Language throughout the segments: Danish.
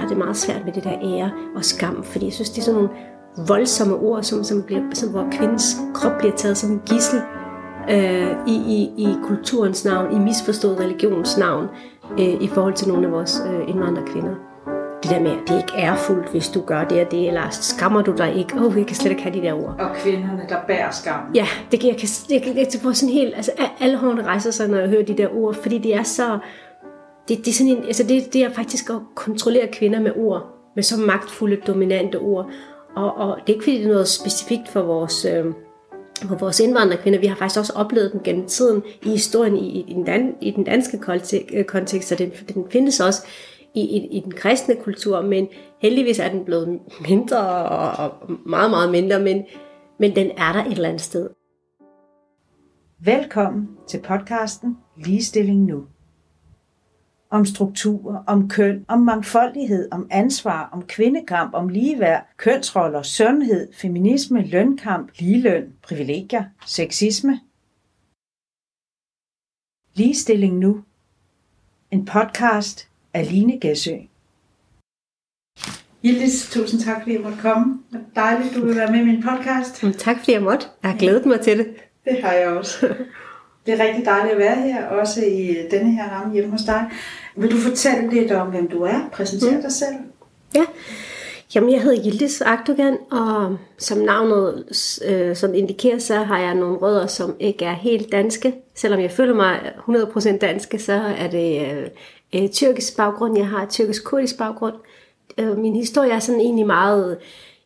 har det meget svært med det der ære og skam, fordi jeg synes, det er sådan nogle voldsomme ord, som, som bliver, som, hvor kvindens krop bliver taget som en gissel øh, i, i, i kulturens navn, i misforstået religions navn, øh, i forhold til nogle af vores øh, indvandrerkvinder. Det der med, at det ikke er fuldt, hvis du gør det og det, eller skammer du dig ikke? Åh, oh, jeg kan slet ikke have de der ord. Og kvinderne, der bærer skam. Ja, det kan jeg, kan, jeg, kan, jeg får sådan helt, altså alle hårene rejser sig, når jeg hører de der ord, fordi det er så, det, det er sådan en, altså det, det er faktisk at kontrollere kvinder med ord, med så magtfulde, dominante ord. Og, og det er ikke fordi, det er noget specifikt for vores, øh, for vores indvandrerkvinder. Vi har faktisk også oplevet den gennem tiden i historien i, i, den, dan, i den danske øh, kontekst, og den, den findes også i, i, i den kristne kultur, men heldigvis er den blevet mindre og, og meget, meget mindre, men, men den er der et eller andet sted. Velkommen til podcasten Ligestilling Nu om struktur, om køn, om mangfoldighed, om ansvar, om kvindekamp, om ligeværd, kønsroller, sundhed, feminisme, lønkamp, ligeløn, privilegier, sexisme. Ligestilling nu. En podcast af Line Gæsø. Hildis, tusind tak, fordi jeg måtte komme. Det er dejligt, du vil være med i min podcast. Tak, fordi jeg måtte. Jeg har glædet mig til det. Det har jeg også. Det er rigtig dejligt at være her, også i denne her ramme hjemme hos dig. Vil du fortælle lidt om, hvem du er? Præsentere mm. dig selv. Ja, Jamen, jeg hedder Gildes Akdogan, og som navnet øh, som indikerer, så har jeg nogle rødder, som ikke er helt danske. Selvom jeg føler mig 100% danske, så er det øh, øh, tyrkisk baggrund. Jeg har tyrkisk-kurdisk baggrund. Øh, min historie er sådan egentlig meget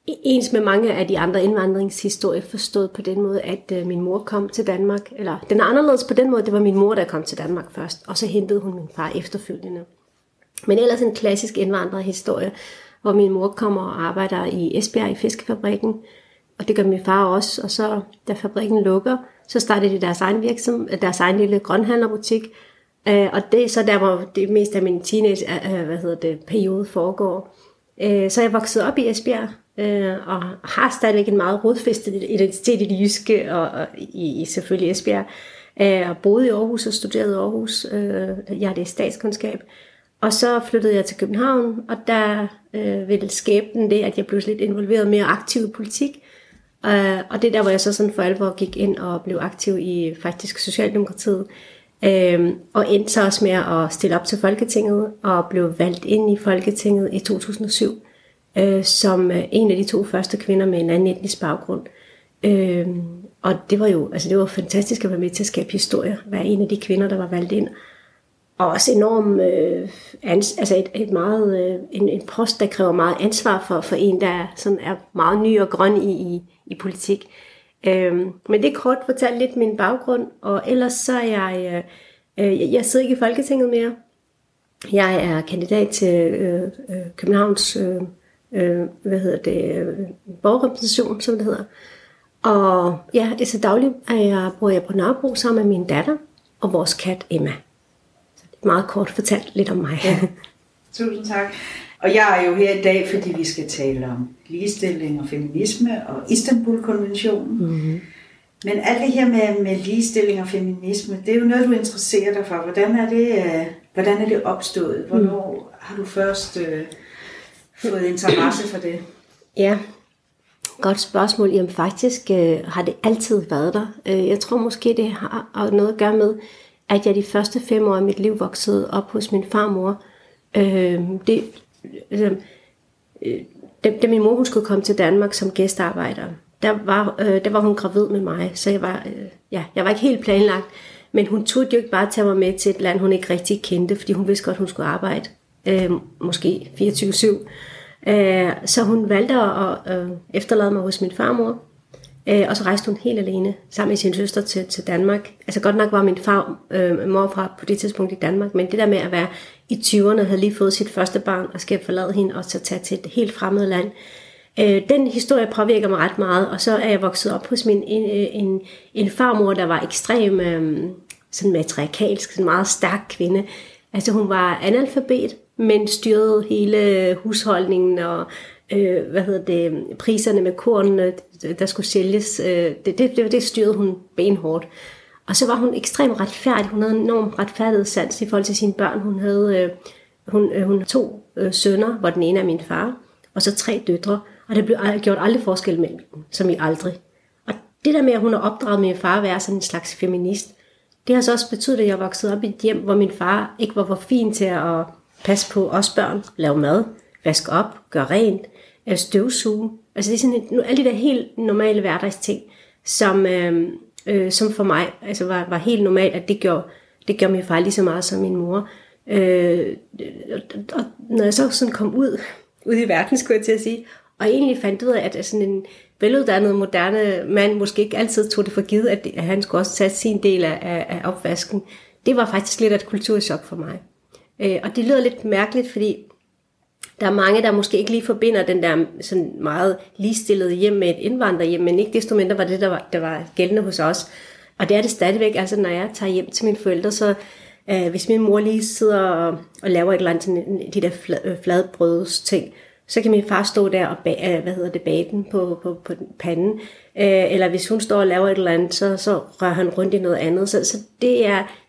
ens med mange af de andre indvandringshistorier, forstået på den måde, at øh, min mor kom til Danmark. Eller den er anderledes på den måde, det var min mor, der kom til Danmark først, og så hentede hun min far efterfølgende. Men ellers en klassisk indvandrerhistorie, hvor min mor kommer og arbejder i Esbjerg i fiskefabrikken, og det gør min far også. Og så, da fabrikken lukker, så starter de deres egen virksomhed, øh, deres egen lille grønhandlerbutik, Øh, og det er så der, hvor det meste af min teenage øh, øh hvad hedder det, periode foregår. Øh, så jeg voksede op i Esbjerg, øh, og har stadigvæk en meget rodfæstet identitet i det jyske, og, og i, i selvfølgelig Esbjerg. Øh, og boede i Aarhus og studerede i Aarhus. Øh, jeg har det statskundskab. Og så flyttede jeg til København, og der øh, ville skæbnen det, at jeg blev lidt involveret mere aktiv i politik. Øh, og det er der, hvor jeg så sådan for alvor gik ind og blev aktiv i faktisk Socialdemokratiet. Øh, og endte så også med at stille op til Folketinget og blev valgt ind i Folketinget i 2007 øh, som øh, en af de to første kvinder med en anden etnisk baggrund. Øh, og det var jo altså det var fantastisk at være med til at skabe historie, være en af de kvinder, der var valgt ind. Og også enormt, øh, ans, altså et, et meget, øh, en, en post, der kræver meget ansvar for, for en, der sådan er meget ny og grøn i, i, i politik. Øhm, men det er kort fortalt lidt min baggrund, og ellers så er jeg, øh, øh, jeg sidder ikke i Folketinget mere. Jeg er kandidat til øh, øh, Københavns øh, øh, hvad hedder det, øh, borgerrepræsentation, som det hedder. Og ja, det er så dagligt, at jeg bor jeg på Nørrebro sammen med min datter og vores kat Emma. Så det er meget kort fortalt lidt om mig. Ja. Tusind tak. Og jeg er jo her i dag, fordi vi skal tale om ligestilling og feminisme og Istanbul-konventionen. Mm-hmm. Men alt det her med, med ligestilling og feminisme, det er jo noget, du interesserer dig for. Hvordan er det, uh, hvordan er det opstået? Hvornår mm. har du først uh, fået interesse for det? Ja, godt spørgsmål. Jamen faktisk øh, har det altid været der. Øh, jeg tror måske, det har noget at gøre med, at jeg de første fem år af mit liv voksede op hos min farmor. Øh, det, altså, øh, da, da min mor hun skulle komme til Danmark som gæstearbejder, der var, øh, der var hun gravid med mig, så jeg var, øh, ja, jeg var ikke helt planlagt. Men hun tog jo ikke bare tage mig med til et land, hun ikke rigtig kendte, fordi hun vidste godt, hun skulle arbejde, øh, måske 24-7. Øh, så hun valgte at øh, efterlade mig hos min farmor, øh, og så rejste hun helt alene sammen med sin søster til, til Danmark. Altså godt nok var min far øh, morfar på det tidspunkt i Danmark, men det der med at være i 20'erne, havde lige fået sit første barn og skal forlade hende og så tage til et helt fremmed land. Øh, den historie påvirker mig ret meget, og så er jeg vokset op hos min en, øh, en, en farmor, der var ekstrem øh, sådan matriarkalsk, sådan meget stærk kvinde. Altså hun var analfabet, men styrede hele husholdningen og øh, hvad hedder det, priserne med kornene, øh, der skulle sælges. Øh, det, det, det styrede hun benhårdt. Og så var hun ekstremt retfærdig. Hun havde en enorm retfærdighedssans i forhold til sine børn. Hun havde øh, Hun, øh, hun to øh, sønner, hvor den ene er min far, og så tre døtre, og der blev gjort aldrig forskel mellem dem, som i aldrig. Og det der med, at hun har opdraget min far at være sådan en slags feminist, det har så også betydet, at jeg voksede op i et hjem, hvor min far ikke var for fin til at Pas på os børn, lav mad, vaske op, gør rent, øh, støvsuge. Altså det er sådan et, alle de der helt normale hverdagsting, som, øh, øh, som for mig altså var, var helt normalt, at det gjorde, det gjorde min far lige så meget som min mor. Øh, og når jeg så sådan kom ud, ud i verden, skulle jeg til at sige, og egentlig fandt ud af, at sådan en veluddannet, moderne mand måske ikke altid tog det for givet, at, at han skulle også tage sin del af, af opvasken. Det var faktisk lidt af et kulturschok for mig. Øh, og det lyder lidt mærkeligt, fordi der er mange, der måske ikke lige forbinder den der sådan meget ligestillede hjem med et indvandrerhjem, men ikke desto mindre var det, der var, der var gældende hos os. Og det er det stadigvæk, altså når jeg tager hjem til mine forældre, så øh, hvis min mor lige sidder og, og laver et eller andet, sådan, de der flad, øh, fladbrøds ting, så kan min far stå der og bage, øh, hvad hedder det, bage den på, på, på panden. Øh, eller hvis hun står og laver et eller andet, så, så rører han rundt i noget andet. Så, så det er,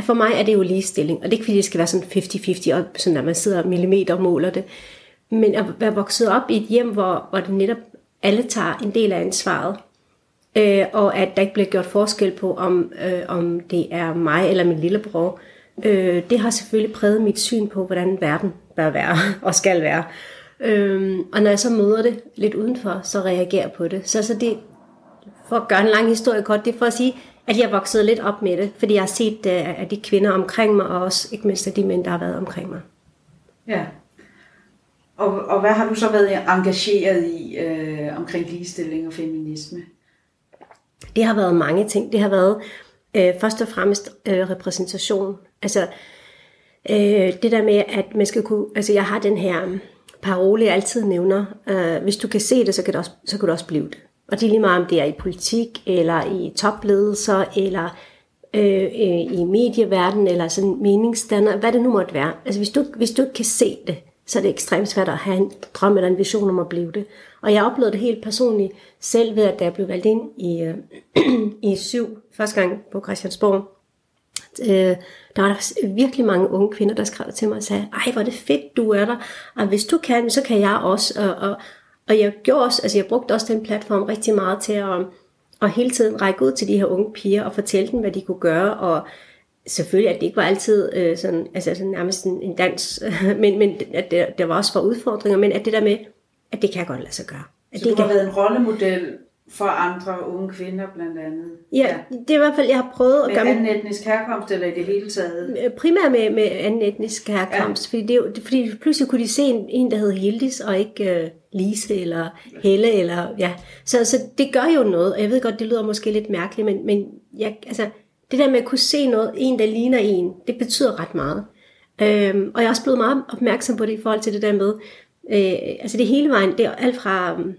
for mig er det jo ligestilling. Og det er ikke fordi, det skal være sådan 50-50, og sådan at man sidder millimeter og måler det. Men at være vokset op i et hjem, hvor, hvor det netop alle tager en del af ansvaret. Øh, og at der ikke bliver gjort forskel på, om, øh, om det er mig eller min lillebror. Øh, det har selvfølgelig præget mit syn på, hvordan verden bør være og skal være. Øh, og når jeg så møder det lidt udenfor, så reagerer jeg på det. Så, så det, for at gøre en lang historie kort, det er for at sige, at jeg voksede lidt op med det, fordi jeg har set uh, af de kvinder omkring mig, og også ikke mindst af de mænd, der har været omkring mig. Ja. Og, og hvad har du så været engageret i øh, omkring ligestilling og feminisme? Det har været mange ting. Det har været øh, først og fremmest øh, repræsentation. Altså øh, det der med, at man skal kunne... Altså jeg har den her parole, jeg altid nævner. Øh, hvis du kan se det, så kan, det også, så kan du også blive det. Og det er lige meget, om det er i politik, eller i topledelser, eller øh, øh, i medieverdenen, eller sådan meningsdanner, hvad det nu måtte være. Altså hvis du, hvis du ikke kan se det, så er det ekstremt svært at have en drøm eller en vision om at blive det. Og jeg oplevede det helt personligt selv ved, at da jeg blev valgt ind i, øh, i syv, første gang på Christiansborg, øh, der var der virkelig mange unge kvinder, der skrev til mig og sagde, ej, hvor er det fedt, du er der, og hvis du kan, så kan jeg også. Og, og, og jeg gjorde også, altså jeg brugte også den platform rigtig meget til at, at hele tiden række ud til de her unge piger og fortælle dem, hvad de kunne gøre, og selvfølgelig, at det ikke var altid øh, sådan, altså sådan nærmest en, en dans, men, men at der, der var også for udfordringer, men at det der med, at det kan godt lade sig gøre. At Så det du har kan, været en rollemodel for andre unge kvinder blandt andet? ja, det er i hvert fald, jeg har prøvet at Med gøre mit anden etnisk herkomst eller i det hele taget? Øh, primært med, med anden etnisk herkomst, ja. fordi, det, fordi pludselig kunne de se en, en der hed Hildis, og ikke uh, Lise eller Helle, eller, ja. så, så det gør jo noget, og jeg ved godt, det lyder måske lidt mærkeligt, men, men jeg, altså, det der med at kunne se noget, en der ligner en, det betyder ret meget. Øhm, og jeg er også blevet meget opmærksom på det i forhold til det der med, øh, altså det hele vejen, det er alt fra um,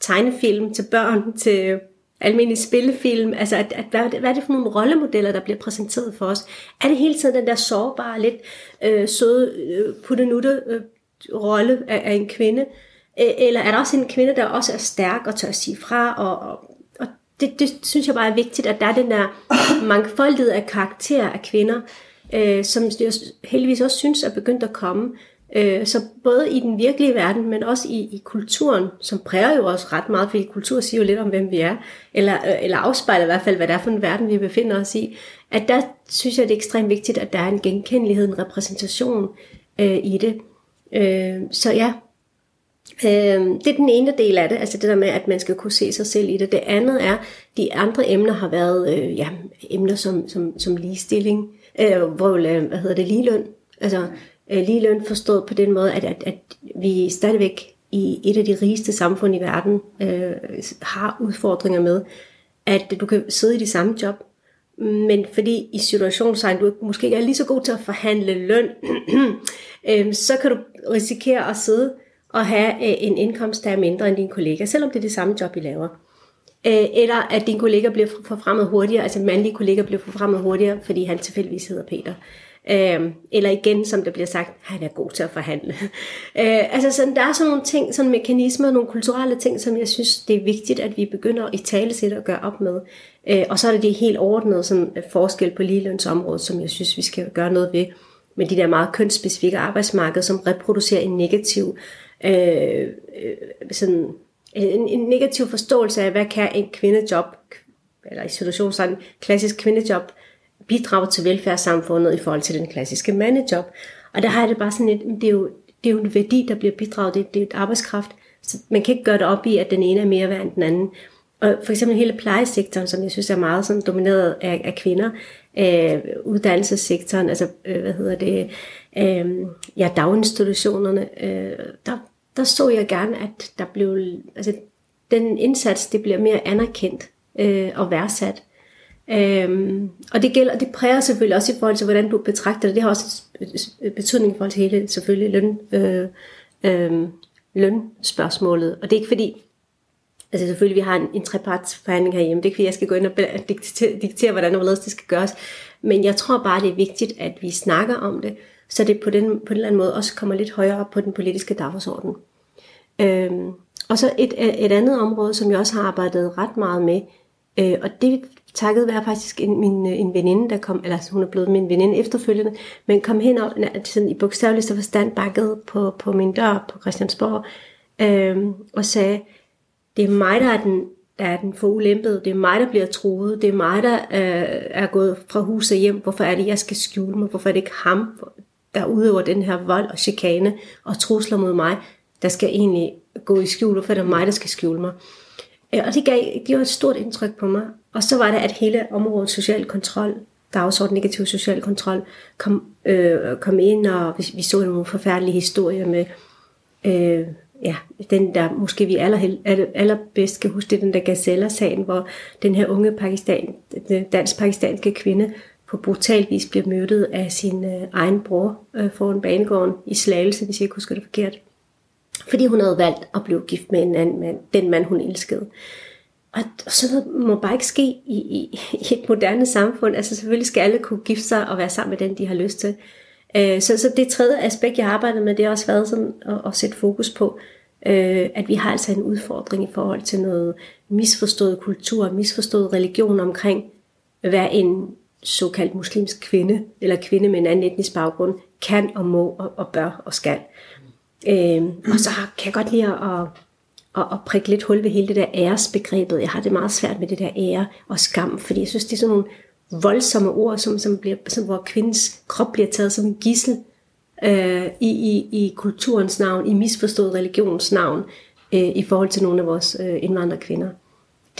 tegnefilm til børn, til almindelig spillefilm, altså at, at, hvad, hvad er det for nogle rollemodeller, der bliver præsenteret for os? Er det hele tiden den der sårbare, lidt øh, søde, øh, puttenutte øh, rolle af, af en kvinde? Øh, Eller er der også en kvinde, der også er stærk og tør at sige fra? Og, og, og det, det synes jeg bare er vigtigt, at der er den der mangfoldighed af karakterer af kvinder, øh, som jeg heldigvis også synes er begyndt at komme. Øh, så både i den virkelige verden, men også i, i kulturen, som præger jo også ret meget, fordi kultur siger jo lidt om, hvem vi er, eller, øh, eller afspejler i hvert fald, hvad det er for en verden, vi befinder os i, at der synes jeg, det er ekstremt vigtigt, at der er en genkendelighed, en repræsentation øh, i det. Øh, så ja, Øh, det er den ene del af det, altså det der med, at man skal kunne se sig selv i det. Det andet er, de andre emner har været øh, ja, emner som, som, som ligestilling, øh, hvor, øh, hvad hedder det, ligeløn. Altså øh, ligeløn forstået på den måde, at, at, at vi stadigvæk i et af de rigeste samfund i verden øh, har udfordringer med, at du kan sidde i det samme job, men fordi i situationstegn, du måske ikke er lige så god til at forhandle løn, øh, så kan du risikere at sidde at have øh, en indkomst, der er mindre end din kollega, selvom det er det samme job, I laver. Øh, eller at din kollega bliver forfremmet hurtigere, altså mandlige kollega bliver forfremmet hurtigere, fordi han tilfældigvis hedder Peter. Øh, eller igen, som der bliver sagt, han er god til at forhandle. Øh, altså sådan, der er sådan nogle ting, sådan mekanismer, nogle kulturelle ting, som jeg synes, det er vigtigt, at vi begynder i talesæt at gøre op med. Øh, og så er det det helt overordnede sådan, øh, forskel på ligelønsområdet, som jeg synes, vi skal gøre noget ved. med de der meget kønsspecifikke arbejdsmarked, som reproducerer en negativ, Øh, øh, sådan, en, en negativ forståelse af, hvad kan en kvindejob, eller i situation sådan klassisk kvindejob, bidrage til velfærdssamfundet i forhold til den klassiske mandejob. Og der har jeg det bare sådan lidt, det er jo, det er jo en værdi, der bliver bidraget, det, det er et arbejdskraft. Så man kan ikke gøre det op i, at den ene er mere værd end den anden. Og for eksempel hele plejesektoren, som jeg synes er meget sådan domineret af, af kvinder, øh, uddannelsessektoren, altså øh, hvad hedder det, øh, ja, daginstitutionerne, øh, der, der så jeg gerne, at der blev, altså den indsats, det bliver mere anerkendt øh, og værdsat. Øhm, og det gælder, det præger selvfølgelig også i forhold til, hvordan du betragter det. Det har også betydning i forhold til hele selvfølgelig løn, øh, øh, lønspørgsmålet. Og det er ikke fordi, altså selvfølgelig vi har en, en trepartsforhandling herhjemme, det er ikke fordi, jeg skal gå ind og diktere, diktere hvordan og det skal gøres. Men jeg tror bare, det er vigtigt, at vi snakker om det, så det på, den, på den eller anden måde også kommer lidt højere op på den politiske dagsorden. Øhm, og så et, et andet område, som jeg også har arbejdet ret meget med, øh, og det takket være faktisk en, min, en veninde, der kom, eller hun er blevet min veninde efterfølgende, men kom hen og sådan i bogstaveligste forstand bakkede på, på min dør på Christiansborg, øh, og sagde, det er mig, der er den, der er den forulempede, det er mig, der bliver truet, det er mig, der øh, er gået fra hus og hjem, hvorfor er det, jeg skal skjule mig, hvorfor er det ikke ham, der udøver den her vold og chikane og trusler mod mig, der skal egentlig gå i skjul, hvorfor er mig, der skal skjule mig. Øh, og det gav, gjorde et stort indtryk på mig. Og så var det, at hele området social kontrol, dagsorden negativ social kontrol, kom, øh, kom ind, og vi, vi så nogle forfærdelige historier med, øh, ja, den der måske vi aller, aller, allerbedst kan huske, det er den der Gazella-sagen, hvor den her unge Pakistan, dansk-pakistanske kvinde på brutal vis bliver mødt af sin øh, egen bror øh, foran banegården i Slagelse, hvis jeg ikke husker det forkert. Fordi hun havde valgt at blive gift med en anden mand, den mand hun elskede. Og sådan noget må bare ikke ske i, i, i et moderne samfund. Altså selvfølgelig skal alle kunne gifte sig og være sammen med den, de har lyst til. Øh, så, så det tredje aspekt, jeg har arbejdet med, det har også været sådan at, at sætte fokus på, øh, at vi har altså en udfordring i forhold til noget misforstået kultur, misforstået religion omkring, hvad en såkaldt muslimsk kvinde, eller kvinde med en anden etnisk baggrund, kan og må og, og bør og skal. Øh, og så kan jeg godt lide at, at, at prikke lidt hul ved hele det der æresbegrebet. Jeg har det meget svært med det der ære og skam, fordi jeg synes, det er sådan nogle voldsomme ord, som, som bliver, som, hvor kvindens krop bliver taget som en gissel øh, i, i, i kulturens navn, i misforstået religions navn, øh, i forhold til nogle af vores øh, indvandrerkvinder.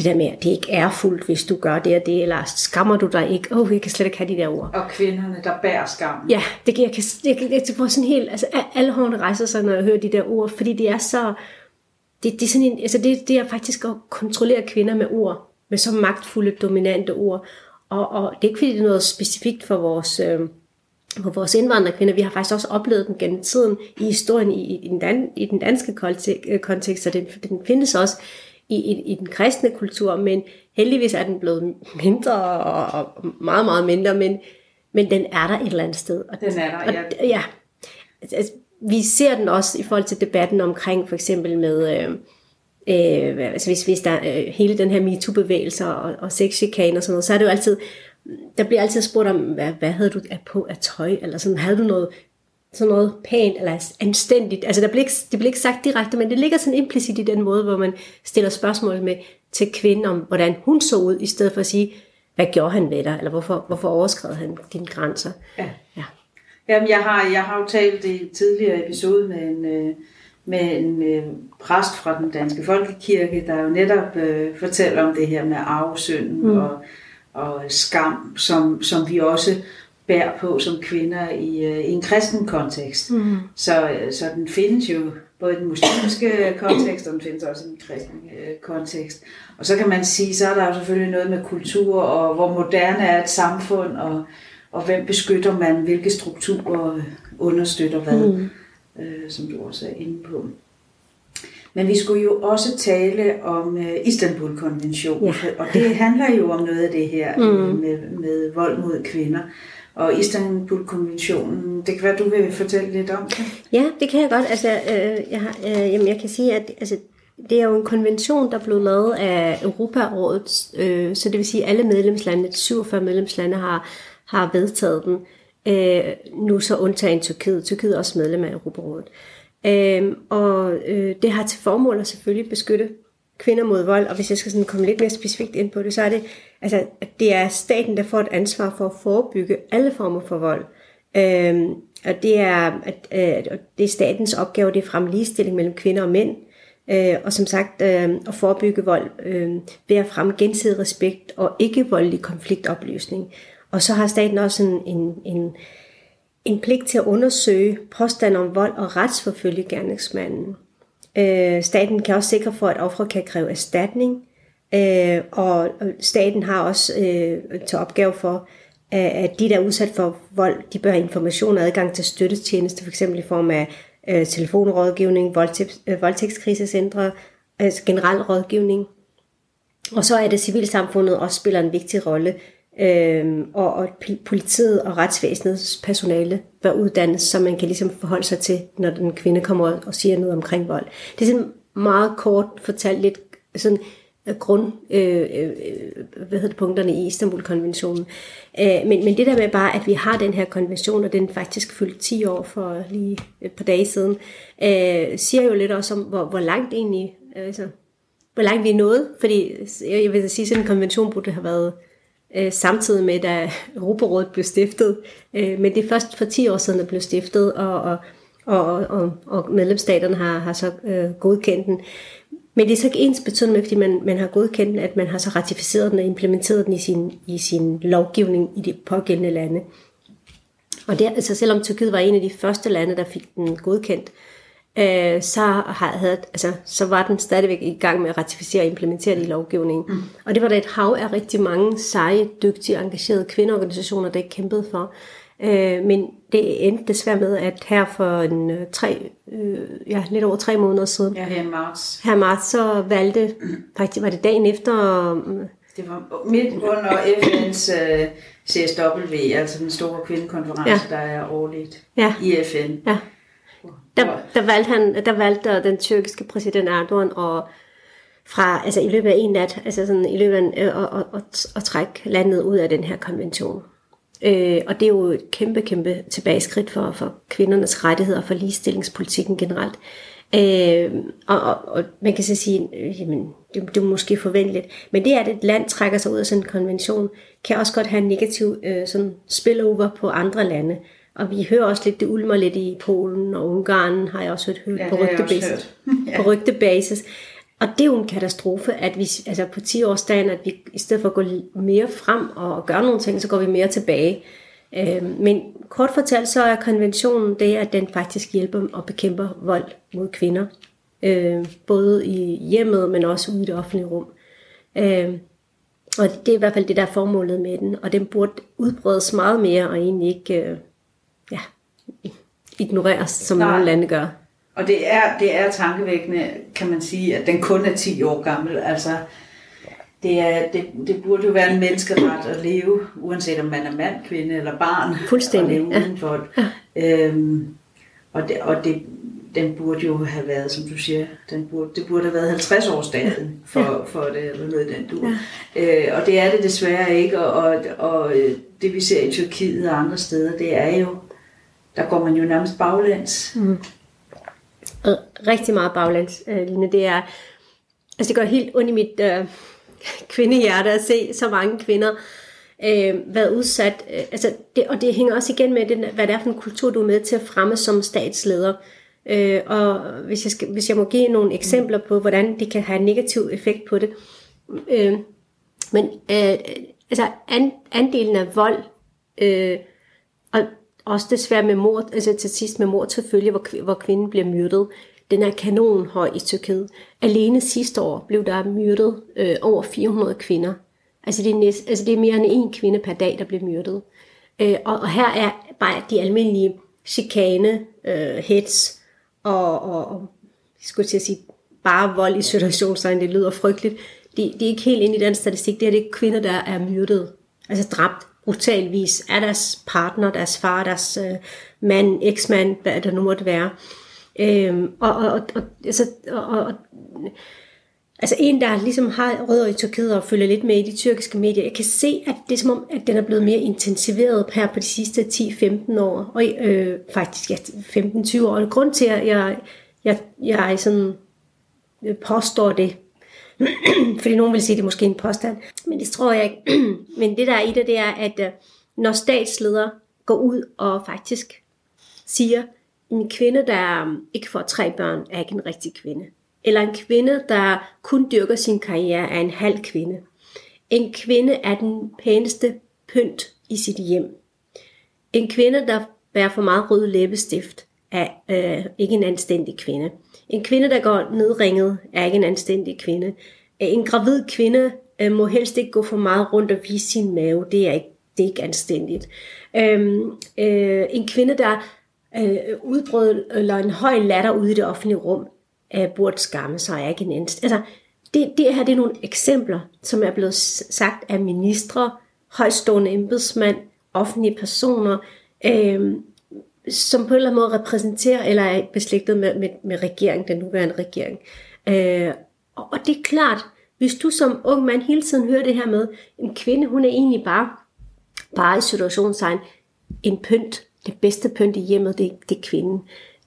Det der med, at det ikke er fuldt, hvis du gør det og det, eller skammer du dig ikke? Åh, oh, jeg kan slet ikke have de der ord. Og kvinderne, der bærer skam. Ja, det kan jeg, kan, jeg, kan, jeg får sådan helt, altså alle hårene rejser sig, når jeg hører de der ord, fordi det er så, det, det er sådan en, altså det, det er faktisk at kontrollere kvinder med ord, med så magtfulde, dominante ord. Og, og det er ikke fordi, det er noget specifikt for vores, øh, for vores indvandrerkvinder. Vi har faktisk også oplevet den gennem tiden i historien i, i, den, dan, i den danske kontekst, og den, den findes også i, i, i den kristne kultur, men heldigvis er den blevet mindre og, og meget, meget mindre, men, men den er der et eller andet sted. Og, den er der, ja. Og, ja. Altså, vi ser den også i forhold til debatten omkring for eksempel med, øh, øh, altså hvis, hvis der øh, hele den her MeToo-bevægelse og, og sexchikane og sådan noget, så er det jo altid, der bliver altid spurgt om, hvad, hvad havde du på af tøj, eller sådan, havde du noget, sådan noget pænt eller anstændigt. Altså der bliver ikke, det bliver ikke sagt direkte, men det ligger sådan implicit i den måde, hvor man stiller spørgsmål med til kvinden om, hvordan hun så ud, i stedet for at sige, hvad gjorde han ved dig, eller hvorfor, hvorfor overskred han dine grænser. Ja. ja. Jamen, jeg har, jeg har jo talt i tidligere episode med en, øh, med en øh, præst fra den danske folkekirke, der jo netop øh, fortæller om det her med arvesynden mm. og, og skam, som, som vi også bærer på som kvinder i, øh, i en kristen kontekst. Mm. Så, øh, så den findes jo både i den muslimske kontekst, og den findes også i den kristne øh, kontekst. Og så kan man sige, så er der jo selvfølgelig noget med kultur, og hvor moderne er et samfund, og, og hvem beskytter man, hvilke strukturer understøtter hvad, mm. øh, som du også er inde på. Men vi skulle jo også tale om uh, Istanbul-konventionen, ja. og det handler jo om noget af det her mm. med, med vold mod kvinder. Og Istanbul-konventionen, det kan være, du vil fortælle lidt om det? Ja, det kan jeg godt. Altså, øh, jeg, øh, jamen, jeg kan sige, at altså, det er jo en konvention, der blev lavet af Europarådet, øh, så det vil sige, at alle medlemslande, 47 medlemslande, har, har vedtaget den. Øh, nu så undtagen Tyrkiet. Tyrkiet er også medlem af Europarådet. Øh, og øh, det har til formål at selvfølgelig beskytte kvinder mod vold, og hvis jeg skal sådan komme lidt mere specifikt ind på det, så er det, altså, at det er staten, der får et ansvar for at forebygge alle former for vold. Øhm, og det er, at, øh, det er statens opgave, det er frem ligestilling mellem kvinder og mænd, øh, og som sagt øh, at forebygge vold øh, ved at fremme gensidig respekt og ikke voldelig konfliktopløsning. Og så har staten også en, en, en, en pligt til at undersøge påstand om vold og retsforfølge gerningsmanden. Øh, staten kan også sikre for, at ofre kan kræve erstatning, øh, og staten har også øh, til opgave for, at de, der er udsat for vold, de bør have information og adgang til støttetjeneste, f.eks. i form af øh, telefonrådgivning, voldtægt, øh, voldtægtskrisecentre, altså generel rådgivning. Og så er det civilsamfundet også spiller en vigtig rolle, øh, og, og politiet og retsvæsenets personale bør uddannes, så man kan ligesom forholde sig til, når den kvinde kommer og siger noget omkring vold. Det er sådan meget kort fortalt lidt sådan grund, øh, øh, øh, hvad hedder det, punkterne i Istanbul-konventionen. Øh, men, men det der med bare, at vi har den her konvention, og den faktisk fyldte 10 år for lige et par dage siden, øh, siger jo lidt også om, hvor, hvor langt egentlig, øh, altså, hvor langt vi er nået. Fordi øh, jeg vil sige, at sådan en konvention burde have været øh, samtidig med, da Europarådet blev stiftet. Øh, men det er først for 10 år siden, der blev stiftet, og, og, og, og, og medlemsstaterne har, har så øh, godkendt den. Men det er så ikke ens betydende med, fordi man, man har godkendt at man har så ratificeret den og implementeret den i sin, i sin lovgivning i de pågældende lande. Og det, altså selvom Tyrkiet var en af de første lande, der fik den godkendt, øh, så, havde, altså, så var den stadigvæk i gang med at ratificere og implementere det i lovgivningen. Mm. Og det var der et hav af rigtig mange seje, dygtige, engagerede kvindeorganisationer, der kæmpede for. Øh, men det endte desværre med, at her for en, øh, tre, øh, ja, lidt over tre måneder siden, ja, her i marts, her i marts så valgte, faktisk var det dagen efter... Øh, det var midt under FN's øh, CSW, altså den store kvindekonference, ja. der er årligt ja. i FN. Ja. Der, der, valgte han, der valgte den tyrkiske præsident Erdogan at fra, altså i løbet af en nat, altså sådan i løbet af, at, at, at, at trække landet ud af den her konvention. Øh, og det er jo et kæmpe, kæmpe tilbageskridt for, for kvindernes rettigheder og for ligestillingspolitikken generelt. Øh, og, og, og man kan så sige, øh, jamen, det, det er måske forventeligt, men det at et land trækker sig ud af sådan en konvention, kan også godt have en negativ øh, sådan spillover på andre lande. Og vi hører også lidt, det ulmer lidt i Polen og Ungarn, har jeg også hørt, ja, på, rygtebasis, ja. på rygtebasis. Og det er jo en katastrofe, at vi altså på 10 årsdagen, at vi i stedet for at gå mere frem og gøre nogle ting, så går vi mere tilbage. Øh, men kort fortalt, så er konventionen det, at den faktisk hjælper og bekæmper vold mod kvinder. Øh, både i hjemmet, men også ude i det offentlige rum. Øh, og det er i hvert fald det, der er formålet med den. Og den burde udbredes meget mere, og egentlig ikke øh, ja, ignoreres, som Nej. nogle lande gør. Og det er, det er tankevækkende, kan man sige, at den kun er 10 år gammel. Altså, det, er, det, det burde jo være en menneskeret at leve, uanset om man er mand, kvinde eller barn. Fuldstændig. At leve udenfor. Ja. Øhm, og det, og det, den burde jo have været, som du siger, den burde, det burde have været 50 årsdagen for, ja. for det, eller noget den du. Ja. Øh, og det er det desværre ikke, og, og, og øh, det vi ser i Tyrkiet og andre steder, det er jo, der går man jo nærmest baglæns. Mm rigtig meget baglands, øh, Line. Det er, altså det går helt ondt i mit øh, kvindehjerte at se så mange kvinder øh, været udsat. Øh, altså det, og det hænger også igen med, den, hvad det er for en kultur, du er med til at fremme som statsleder. Øh, og hvis jeg, skal, hvis jeg må give nogle eksempler på, hvordan det kan have en negativ effekt på det. Øh, men øh, altså and, andelen af vold, øh, og også desværre med mord, altså til sidst med mord til følge, hvor, hvor kvinden bliver myrdet. Den er kanonhøj i Tyrkiet. Alene sidste år blev der myrdet øh, over 400 kvinder. Altså det, er næst, altså det er mere end en kvinde per dag, der bliver myrdet. Øh, og, og her er bare de almindelige chikane, øh, hets og, og, og skulle til at sige, bare vold i situationstegn, det lyder frygteligt. Det, det er ikke helt ind i den statistik, det er det kvinder, der er myrdet, altså dræbt brutalvis af deres partner, deres far, deres øh, mand, eksmand, hvad det nu måtte være. Øhm, og, og, og, altså, og, og, Altså en, der ligesom har rødder i Tyrkiet og følger lidt med i de tyrkiske medier, jeg kan se, at det er som om, at den er blevet mere intensiveret her på de sidste 10-15 år, og øh, faktisk ja, 15-20 år. Og grund til, at jeg, jeg, jeg sådan øh, påstår det, fordi nogen vil sige, at det er måske en påstand, men det tror jeg ikke. men det der er i det, det er, at øh, når statsledere går ud og faktisk siger, en kvinde, der øh, ikke får tre børn, er ikke en rigtig kvinde. Eller en kvinde, der kun dyrker sin karriere, er en halv kvinde. En kvinde er den pæneste pynt i sit hjem. En kvinde, der bærer for meget rød læbestift, er øh, ikke en anstændig kvinde. En kvinde, der går nedringet, er ikke en anstændig kvinde. En gravid kvinde øh, må helst ikke gå for meget rundt og vise sin mave. Det er ikke, det er ikke anstændigt. Øhm, øh, en kvinde, der øh, udbrød eller en høj latter ude i det offentlige rum, øh, burde skamme sig, er ikke en anstændig. Altså, det, det her det er nogle eksempler, som er blevet sagt af ministre, højstående embedsmænd, offentlige personer, øh, som på en eller anden måde repræsenterer eller er beslægtet med, med, med regeringen, den nuværende regering. Øh, og, og det er klart, hvis du som ung mand hele tiden hører det her med, en kvinde, hun er egentlig bare, bare i situationstegn, en pynt, det bedste pynt i hjemmet, det, det er kvinden.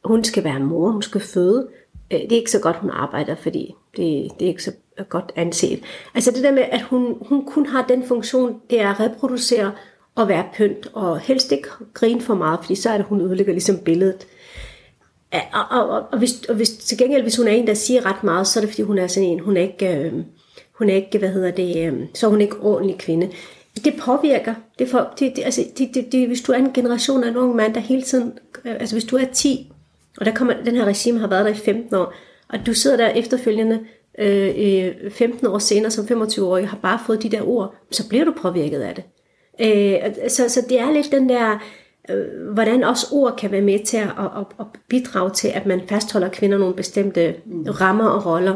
Hun skal være mor, hun skal føde. Øh, det er ikke så godt, hun arbejder, fordi det, det er ikke så godt anset. Altså det der med, at hun, hun kun har den funktion, det er at reproducere og være pynt, og helst ikke grine for meget, fordi så er det, hun ødelægger ligesom billedet. Og, og, og, og, hvis, og hvis, til gengæld, hvis hun er en, der siger ret meget, så er det, fordi hun er sådan en, hun er ikke, øh, hun er ikke, hvad hedder det, øh, så er hun ikke ordentlig kvinde det påvirker. Det, for, det, det, altså, det, det, det, hvis du er en generation af en ung mand, der hele tiden, øh, altså hvis du er 10, og der kommer, den her regime har været der i 15 år, og du sidder der efterfølgende øh, øh 15 år senere som 25-årig, har bare fået de der ord, så bliver du påvirket af det. Øh, så, så det er lidt den der, øh, hvordan også ord kan være med til at, at, at bidrage til, at man fastholder kvinder nogle bestemte rammer og roller.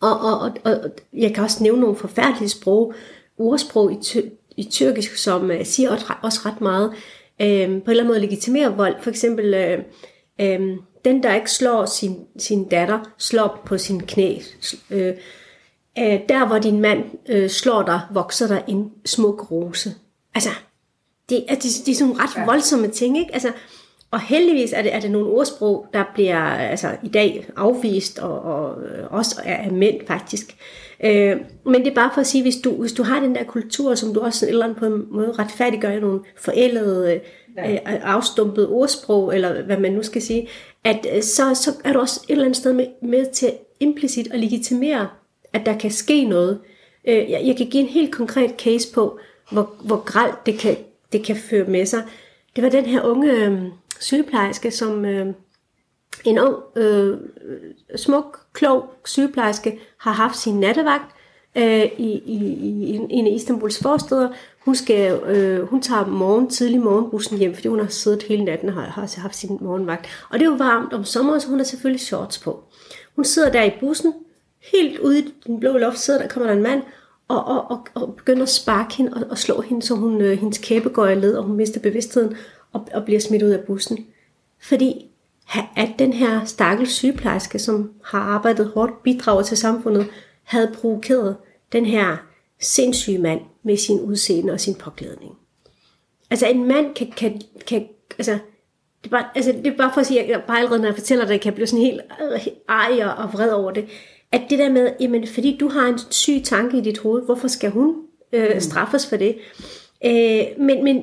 Og, og, og, og jeg kan også nævne nogle forfærdelige sprog, ordsprog i, ty- i tyrkisk, som uh, siger også, også ret meget, øh, på en eller anden måde legitimerer vold. For eksempel, øh, øh, den der ikke slår sin, sin datter, slår på sin knæ. Øh, øh, der hvor din mand øh, slår dig, vokser der en smuk rose. Altså, det er, det, det er sådan ret voldsomme ting, ikke? Altså, og heldigvis er det, er det nogle ordsprog, der bliver altså, i dag afvist, og, og også af mænd faktisk. Øh, men det er bare for at sige, hvis du, hvis du har den der kultur, som du også eller på en måde retfærdiggør nogle forældede, ja. øh, afstumpede ordsprog, eller hvad man nu skal sige, at øh, så, så er du også et eller andet sted med, med til implicit at legitimere, at der kan ske noget. Øh, jeg, jeg kan give en helt konkret case på, hvor, hvor gralt det kan, det kan føre med sig. Det var den her unge øh, sygeplejerske, som... Øh, en ung, øh, smuk, klog sygeplejerske har haft sin nattevagt øh, i, i, i en af Istanbuls forsteder. Hun, skal, øh, hun tager morgen, tidlig morgenbussen hjem, fordi hun har siddet hele natten og har, har haft sin morgenvagt. Og det er jo varmt om sommeren, så hun har selvfølgelig shorts på. Hun sidder der i bussen, helt ude i den blå luft, sidder der, kommer der en mand, og, og, og, og begynder at sparke hende og, og slå hende, så hun, øh, hendes kæbe går i led, og hun mister bevidstheden og, og bliver smidt ud af bussen. Fordi at den her stakkels sygeplejerske, som har arbejdet hårdt, bidraget til samfundet, havde provokeret den her sindssyge mand med sin udseende og sin påklædning. Altså en mand kan, kan, kan altså, det er, bare, altså, det er bare for at sige, at jeg bare allerede, når jeg fortæller det, kan jeg blive sådan helt øh, ej og vred over det. At det der med, jamen, fordi du har en syg tanke i dit hoved, hvorfor skal hun øh, mm. straffes for det? Øh, men men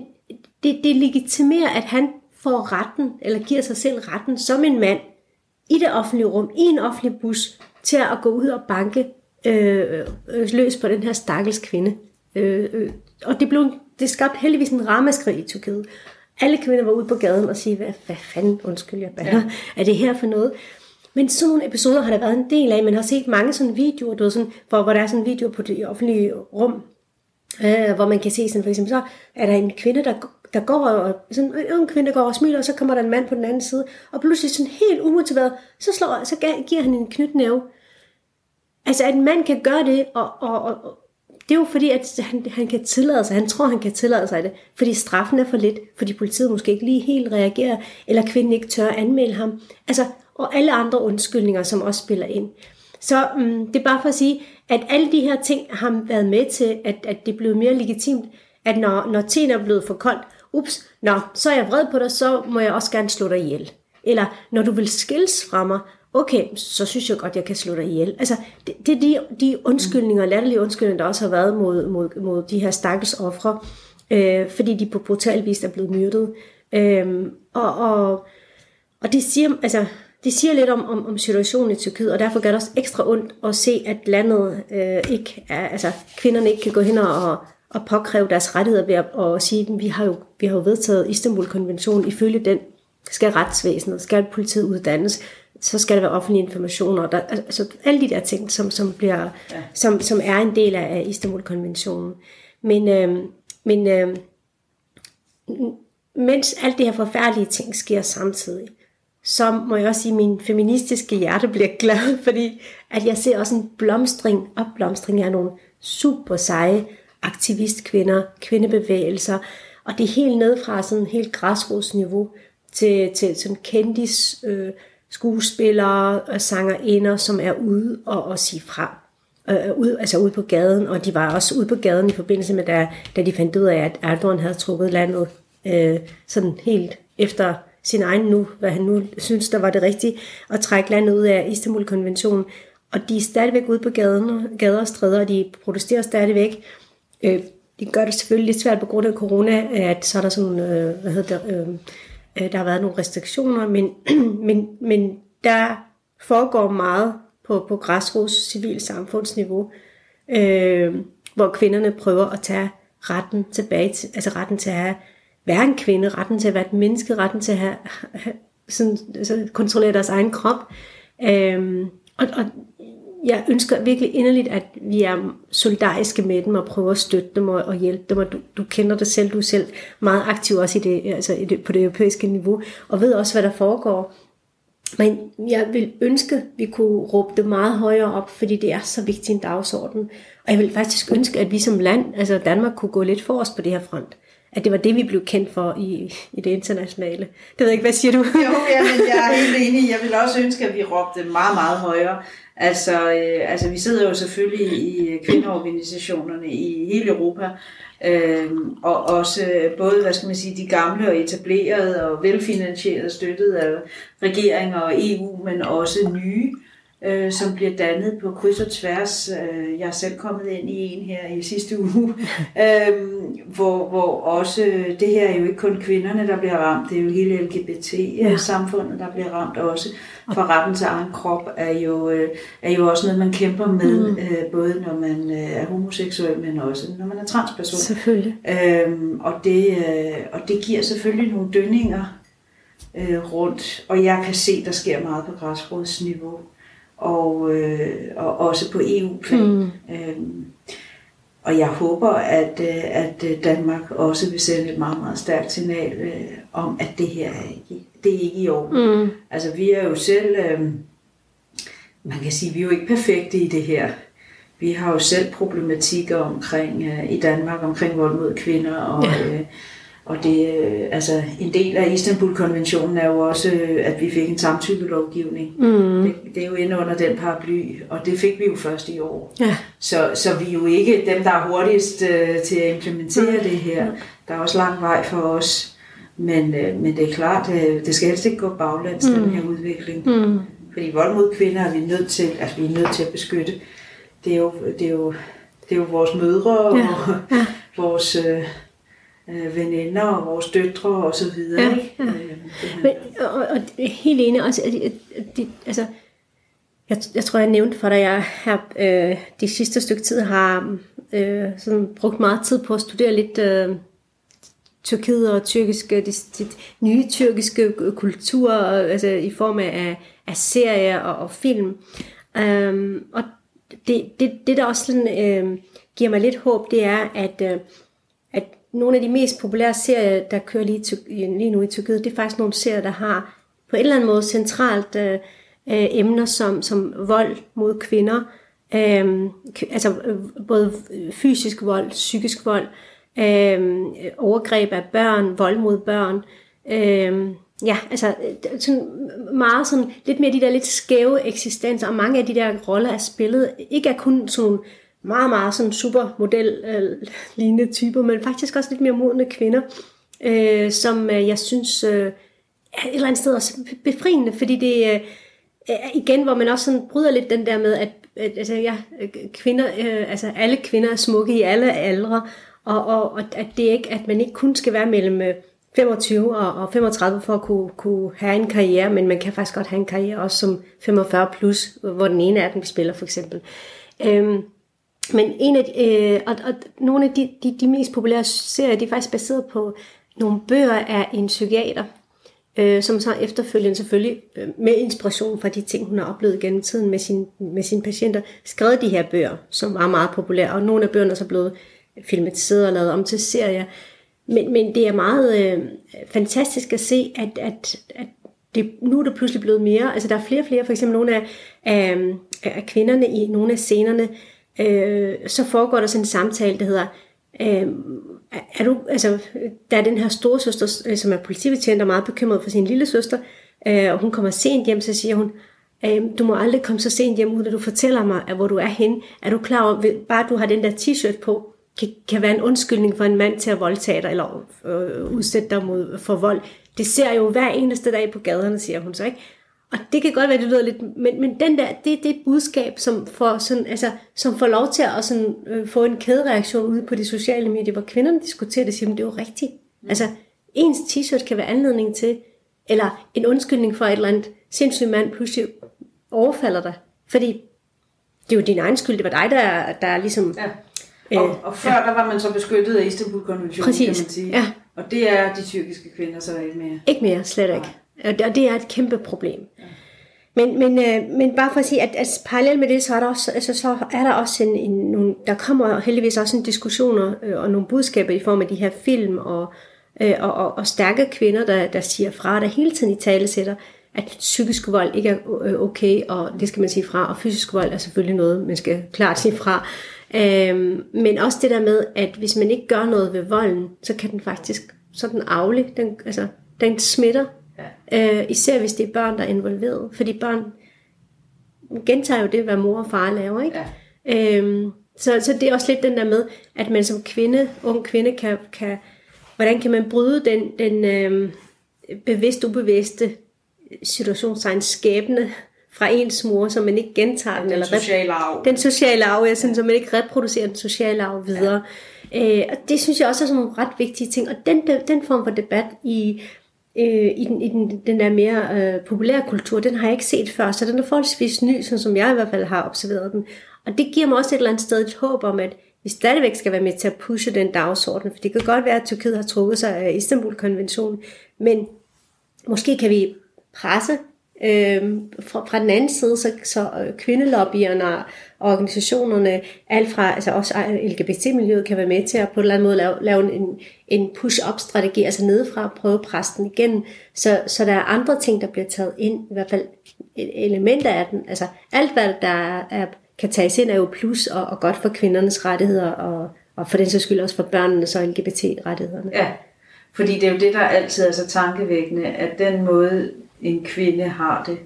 det, det legitimerer, at han får retten, eller giver sig selv retten som en mand, i det offentlige rum, i en offentlig bus, til at gå ud og banke øh, øh, løs på den her stakkels kvinde. Øh, øh, og det, blev, det skabte heldigvis en ramaskrig i Tyrkiet. Alle kvinder var ude på gaden og sige, hvad, hvad fanden, undskyld, jeg bander, ja. er det her for noget? Men sådan nogle episoder har der været en del af. Man har set mange sådan videoer, du ved, sådan, hvor, hvor der er sådan en video på det offentlige rum, øh, hvor man kan se sådan for eksempel, så er der en kvinde, der der går, og sådan en ung kvinde går og smiler, og så kommer der en mand på den anden side, og pludselig sådan helt umotiveret, så, slår, så giver han en knytnæve. Altså, at en mand kan gøre det, og, og, og det er jo fordi, at han, han kan tillade sig, han tror, han kan tillade sig det, fordi straffen er for lidt, fordi politiet måske ikke lige helt reagerer, eller kvinden ikke tør anmelde ham. Altså, og alle andre undskyldninger, som også spiller ind. Så um, det er bare for at sige, at alle de her ting har været med til, at, at det er blevet mere legitimt, at når, når teen er blevet for koldt, ups, nå, så er jeg vred på dig, så må jeg også gerne slå dig ihjel. Eller når du vil skilles fra mig, okay, så synes jeg godt, jeg kan slå dig ihjel. Altså, det, det er de, de undskyldninger, latterlige undskyldninger, der også har været mod, mod, mod de her stakkels ofre, øh, fordi de på brutal vis er blevet myrdet. Øh, og, og, og det siger, altså, det siger lidt om, om, om situationen i Tyrkiet, og derfor gør det også ekstra ondt at se, at landet øh, ikke er, altså kvinderne ikke kan gå hen og, og påkræve deres rettigheder ved at og sige, at vi har jo, vi har jo vedtaget Istanbul-konventionen, ifølge den skal retsvæsenet, skal politiet uddannes, så skal der være offentlige informationer. Der, altså alle de der ting, som, som, bliver, ja. som, som er en del af Istanbul-konventionen. Men, øh, men øh, mens alt det her forfærdelige ting sker samtidig, så må jeg også sige, at min feministiske hjerte bliver glad, fordi at jeg ser også en blomstring, opblomstring af nogle super seje aktivistkvinder, kvindebevægelser, og det er helt ned fra sådan en helt græsrodsniveau til, til sådan kendis øh, skuespillere og sangerinder, som er ude og, og sige fra. Øh, øh, ud, altså ude på gaden, og de var også ude på gaden i forbindelse med, da, da de fandt ud af, at Erdogan havde trukket landet øh, sådan helt efter sin egen nu, hvad han nu synes, der var det rigtige, at trække landet ud af Istanbul-konventionen. Og de er stadigvæk ude på gaden, gader og stræder, og de protesterer stadigvæk. Øh, det gør det selvfølgelig lidt svært på grund af corona, at så er der sådan, øh, hvad hedder det, øh, øh, der har været nogle restriktioner, men, men, men der foregår meget på, på græsrods civilsamfundsniveau, øh, hvor kvinderne prøver at tage retten tilbage, til, altså retten til at have, være en kvinde, retten til at være et menneske, retten til at have, have sådan, altså kontrollere deres egen krop. Øhm, og, og jeg ønsker virkelig inderligt, at vi er solidariske med dem og prøver at støtte dem og, og hjælpe dem. Og du, du kender det selv, du er selv meget aktiv også i det, altså i det, på det europæiske niveau, og ved også, hvad der foregår. Men jeg vil ønske, at vi kunne råbe det meget højere op, fordi det er så vigtig en dagsorden. Og jeg vil faktisk ønske, at vi som land, altså Danmark, kunne gå lidt for os på det her front at det var det, vi blev kendt for i, i det internationale. Det ved jeg ikke, hvad siger du? jo, men jeg er helt enig. Jeg vil også ønske, at vi råbte meget, meget højere. Altså, øh, altså vi sidder jo selvfølgelig i øh, kvindeorganisationerne i hele Europa, øh, og også øh, både, hvad skal man sige, de gamle og etablerede og velfinansierede, støttede af regeringer og EU, men også nye øh, som bliver dannet på kryds og tværs. Øh, jeg er selv kommet ind i en her i sidste uge, øh, hvor, hvor også, det her er jo ikke kun kvinderne, der bliver ramt, det er jo hele LGBT-samfundet, der bliver ramt også. For retten til egen krop er jo, øh, er jo også noget, man kæmper med, mm. øh, både når man øh, er homoseksuel, men også når man er transperson. Selvfølgelig. Øhm, og, det, øh, og det giver selvfølgelig nogle dønninger øh, rundt, og jeg kan se, der sker meget på græsrodsniveau og, øh, og også på EU-plan. Mm. Øhm, og jeg håber, at, øh, at Danmark også vil sende et meget, meget stærkt signal øh, om, at det her er ikke, det er ikke i orden. Mm. Altså vi er jo selv, øh, man kan sige, vi er jo ikke perfekte i det her. Vi har jo selv problematikker omkring øh, i Danmark omkring vold mod kvinder og ja. øh, og det, øh, altså, en del af Istanbul-konventionen er jo også, øh, at vi fik en samtykkelovgivning. Mm. Det, det er jo inde under den paraply, og det fik vi jo først i år. Ja. Så, så vi er jo ikke dem, der er hurtigst uh, til at implementere mm. det her. Der er også lang vej for os. Men, uh, men det er klart, uh, det skal helst ikke gå baglæns, mm. den her udvikling. Mm. Fordi vold mod kvinder er vi nødt til, altså vi er nødt til at beskytte. Det er jo, det er jo, det er jo vores mødre og ja. Ja. vores... Uh, øh, veninder og vores døtre og så videre. Ja, ikke? Ja. Øh, Men, og, og helt enig, også, at, at, altså, jeg, jeg tror, jeg nævnte for dig, at jeg her øh, de sidste stykke tid har øh, sådan brugt meget tid på at studere lidt øh, Tyrkiet og tyrkiske, de, de nye tyrkiske kulturer, altså i form af, af serier og, og film. Um, og det, det, det, der også sådan, øh, giver mig lidt håb, det er, at, øh, at nogle af de mest populære serier, der kører lige, lige nu i Tyrkiet, det er faktisk nogle serier, der har på en eller anden måde centralt øh, øh, emner som, som vold mod kvinder, øh, altså øh, både fysisk vold, psykisk vold, øh, overgreb af børn, vold mod børn, Øh, ja, altså sådan meget sådan, lidt mere de der lidt skæve eksistenser, og mange af de der roller er spillet, ikke er kun sådan meget, meget sådan supermodel øh, lignende typer, men faktisk også lidt mere modne kvinder, øh, som øh, jeg synes øh, er et eller andet sted også befriende, fordi det øh, er igen, hvor man også sådan bryder lidt den der med, at, altså, ja, kvinder, øh, altså alle kvinder er smukke i alle aldre, og, og, og at det ikke, at man ikke kun skal være mellem øh, 25 og, og 35 for at kunne, kunne have en karriere, men man kan faktisk godt have en karriere også som 45 plus, hvor den ene af dem spiller for eksempel. Øhm, men en af de, øh, og, og nogle af de, de, de mest populære serier, de er faktisk baseret på nogle bøger af en psykiater, øh, som så efterfølgende selvfølgelig øh, med inspiration fra de ting, hun har oplevet gennem tiden med, sin, med sine patienter, skrevet de her bøger, som var meget populære, og nogle af bøgerne er så blevet filmatiseret og lavet om til serier. Men, men det er meget øh, fantastisk at se, at, at, at det, nu er det pludselig blevet mere, altså der er flere og flere, for eksempel nogle af, af, af kvinderne i nogle af scenerne, øh, så foregår der sådan en samtale, der hedder, øh, er du, altså, der er den her store søster, øh, som er politibetjent og meget bekymret for sin lille søster, øh, og hun kommer sent hjem, så siger hun, øh, du må aldrig komme så sent hjem, uden at du fortæller mig, at hvor du er henne. Er du klar over, bare du har den der t-shirt på, kan, kan være en undskyldning for en mand til at voldtage dig, eller øh, udsætte dig mod, for vold. Det ser jeg jo hver eneste dag på gaderne, siger hun så, ikke? Og det kan godt være, det lyder lidt, men, men den der, det, det er et budskab, som får, sådan, altså, som får lov til at sådan, øh, få en kædereaktion ude på de sociale medier, hvor kvinderne diskuterer det, siger, det er jo rigtigt. Mm. Altså, ens t-shirt kan være anledning til, eller en undskyldning for et eller andet sindssygt mand pludselig overfalder dig. Fordi det er jo din egen skyld, det var dig, der, der er ligesom... Ja. Og, øh, og før ja. der var man så beskyttet af Istanbul-konventionen, kan man sige. Ja. Og det er de tyrkiske kvinder så ikke mere. Ikke mere, slet ikke. Og det er et kæmpe problem. Men, men, øh, men bare for at sige, at, at parallelt med det, så er der også, altså, så er der også en, en, nogle, der kommer heldigvis også en diskussioner øh, og nogle budskaber i form af de her film og, øh, og, og, og stærke kvinder, der, der siger fra, der hele tiden i tale sætter, at psykisk vold ikke er øh, okay, og det skal man sige fra, og fysisk vold er selvfølgelig noget, man skal klart sige fra. Øhm, men også det der med, at hvis man ikke gør noget ved volden, så kan den faktisk, så den afle, den, altså, den smitter Ja. Øh, især hvis det er børn, der er involveret. Fordi børn gentager jo det, hvad mor og far laver. Ikke? Ja. Øhm, så, så det er også lidt den der med, at man som kvinde, ung kvinde, kan, kan hvordan kan man bryde den, den øhm, bevidst ubevidste situationstegn skæbne fra ens mor, så man ikke gentager ja, den. Den eller sociale arv. Den sociale arv, ja, sådan, så man ikke reproducerer den sociale arv videre. Ja. Øh, og det synes jeg også er sådan nogle ret vigtige ting. Og den, den form for debat i øh, i, den, i den, den der mere øh, populære kultur, den har jeg ikke set før, så den er forholdsvis ny, sådan som jeg i hvert fald har observeret den. Og det giver mig også et eller andet sted et håb om, at vi stadigvæk skal være med til at pushe den dagsorden, for det kan godt være, at Tyrkiet har trukket sig af Istanbul-konventionen, men måske kan vi presse øh, fra, fra den anden side, så, så øh, kvindelobbyerne og organisationerne, alt fra, altså også øh, LGBT-miljøet kan være med til at på en eller anden måde lave, lave en, en push-up-strategi, altså nedefra at prøve præsten igen, så, så der er andre ting, der bliver taget ind, i hvert fald e-, elementer af den, altså alt hvad der er, kan tages ind er jo plus og, og godt for kvindernes rettigheder, og, og for den så skyld også for børnenes og LGBT-rettighederne. Ja, fordi det er jo det, der altid er så tankevækkende, at den måde, en kvinde har det,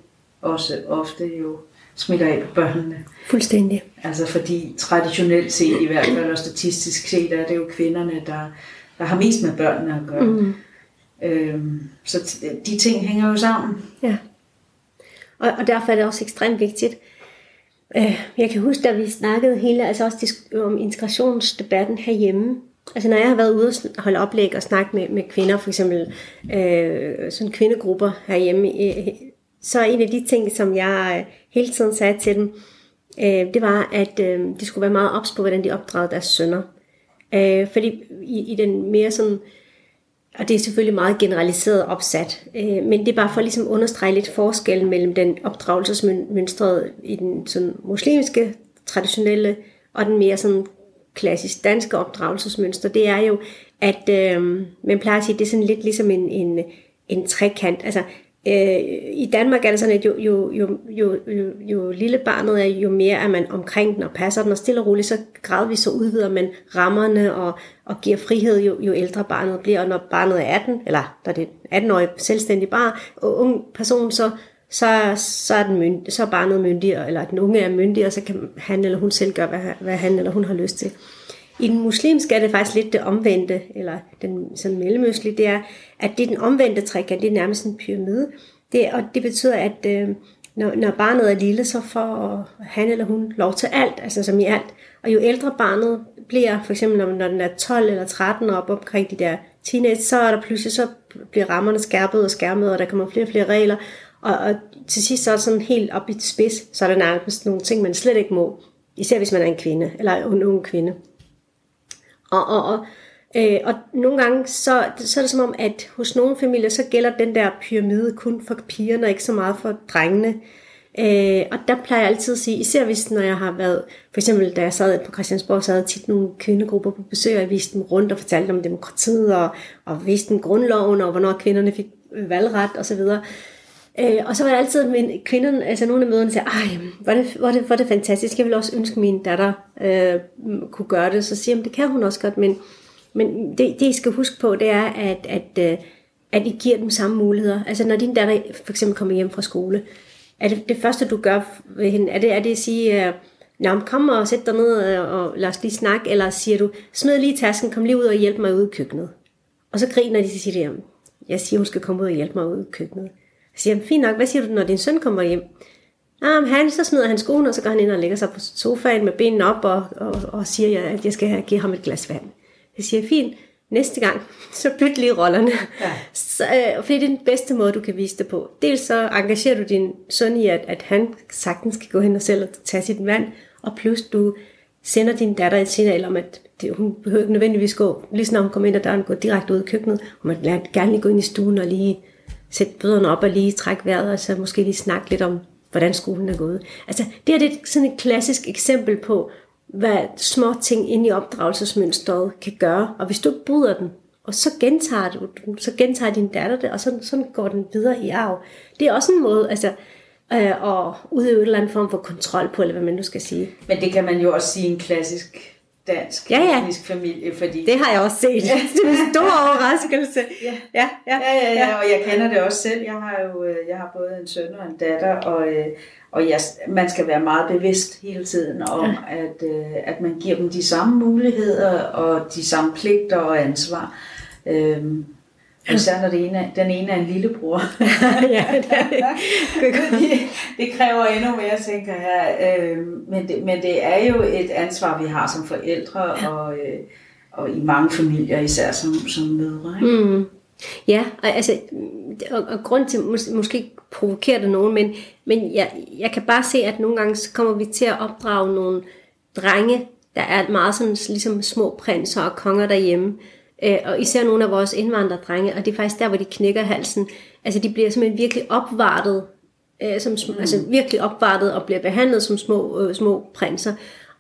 også ofte jo smitter af på børnene. Fuldstændig. Altså fordi traditionelt set, i hvert fald og statistisk set, er det jo kvinderne, der, der har mest med børnene at gøre. Mm. Øhm, så de ting hænger jo sammen. Ja. Og, og derfor er det også ekstremt vigtigt. Øh, jeg kan huske, da vi snakkede hele, altså også om integrationsdebatten herhjemme, Altså når jeg har været ude og holde oplæg og snakke med, med kvinder, for eksempel øh, sådan kvindegrupper herhjemme, øh, så en af de ting, som jeg øh, hele tiden sagde til dem, øh, det var, at øh, de skulle være meget ops på, hvordan de opdragede deres sønner. Øh, fordi i, i den mere sådan, og det er selvfølgelig meget generaliseret opsat, øh, men det er bare for ligesom at understrege lidt forskellen mellem den opdragelsesmønstret i den sådan muslimske, traditionelle, og den mere sådan klassisk danske opdragelsesmønster, det er jo, at øh, man plejer at sige, at det er sådan lidt ligesom en, en, en trekant. Altså, Øh, I Danmark er det sådan, at jo, jo, jo, jo, jo, jo lille barnet er, jo mere er man omkring den og passer den, og stille og roligt, så gradvist så udvider man rammerne og, og giver frihed, jo, jo ældre barnet bliver. Og når barnet er 18, eller der er 18-årig selvstændig barn, og ung person, så, så, så, er den mynd, så er barnet myndig, eller den unge er myndig, og så kan han eller hun selv gøre, hvad, hvad han eller hun har lyst til. I den muslimske er det faktisk lidt det omvendte, eller den sådan mellemøstlige, det er, at det er den omvendte trekant, det er nærmest en pyramide. Det, og det betyder, at øh, når, når barnet er lille, så får han eller hun lov til alt, altså som i alt. Og jo ældre barnet bliver, for eksempel når, når den er 12 eller 13 og op omkring de der teenage, så er der pludselig, så bliver rammerne skærpet og skærmet, og der kommer flere og flere regler. Og, og til sidst så er det sådan helt op i spids, så er der nærmest nogle ting, man slet ikke må. Især hvis man er en kvinde, eller en ung kvinde. Og, og, og, øh, og nogle gange, så, så er det som om, at hos nogle familier, så gælder den der pyramide kun for pigerne, og ikke så meget for drengene. Øh, og der plejer jeg altid at sige, især hvis når jeg har været, for eksempel da jeg sad på Christiansborg, så havde jeg tit nogle kvindegrupper på besøg, og jeg viste dem rundt og fortalte om demokratiet, og, og viste dem grundloven, og hvornår kvinderne fik valgret osv. Øh, og så var det altid min kvinderne, altså nogle af møderne sagde, ej, hvor det, hvor det, hvor det fantastisk, jeg vil også ønske, at min datter øh, kunne gøre det. Så siger jeg, det kan hun også godt, men, men det, det I skal huske på, det er, at, at, øh, at I giver dem samme muligheder. Altså når din datter for eksempel kommer hjem fra skole, er det det første, du gør ved hende, er det, er det at sige, øh, Nå, kom og sæt dig ned øh, og lad os lige snakke, eller siger du, smid lige tasken, kom lige ud og hjælp mig ud i køkkenet. Og så griner de, så siger, jeg siger, hun skal komme ud og hjælpe mig ud i køkkenet. Jeg siger, fint nok, hvad siger du, når din søn kommer hjem? Ah, han, så smider han skoen, og så går han ind og lægger sig på sofaen med benene op og, og, og siger, at jeg skal give ham et glas vand. Jeg siger, fint, næste gang, så byt lige rollerne. Ja. Så, øh, fordi det er den bedste måde, du kan vise det på. Dels så engagerer du din søn i, at, at han sagtens skal gå hen og selv og tage sit vand, og plus du sender din datter et signal om, at det, hun behøver ikke nødvendigvis gå, lige når hun kommer ind ad døren, gå direkte ud i køkkenet. Hun må gerne lige gå ind i stuen og lige sætte bøderne op og lige trække vejret, og så måske lige snakke lidt om, hvordan skolen er gået. Altså, det er det sådan et klassisk eksempel på, hvad små ting inde i opdragelsesmønstret kan gøre. Og hvis du ikke bryder den, og så gentager du den, så gentager din datter det, og sådan, sådan går den videre i arv. Det er også en måde, altså, øh, at udøve en eller anden form for kontrol på, eller hvad man nu skal sige. Men det kan man jo også sige en klassisk dansk ja, ja. familie. Fordi... Det har jeg også set. det er en stor overraskelse. Ja. Ja, ja, ja, ja, ja, og jeg kender det også selv. Jeg har jo øh, jeg har både en søn og en datter, og, øh, og jeg, man skal være meget bevidst hele tiden om, ja. at, øh, at man giver dem de samme muligheder og de samme pligter og ansvar. Øhm, Især når det ene, den ene er en lillebror. ja, det, det. det kræver endnu mere, tænker jeg. Øh, men, det, men det er jo et ansvar, vi har som forældre, og, øh, og i mange familier, især som, som mødre. Ikke? Mm. Ja, og, altså, og, og grund til, mås- måske provokerer det nogen, men, men jeg, jeg kan bare se, at nogle gange så kommer vi til at opdrage nogle drenge, der er meget sådan ligesom små prinser og konger derhjemme, Øh, og især nogle af vores indvandrerdrenge, og det er faktisk der, hvor de knækker halsen. Altså de bliver simpelthen virkelig opvartet, øh, som, mm. altså virkelig opvartet og bliver behandlet som små, øh, små prinser.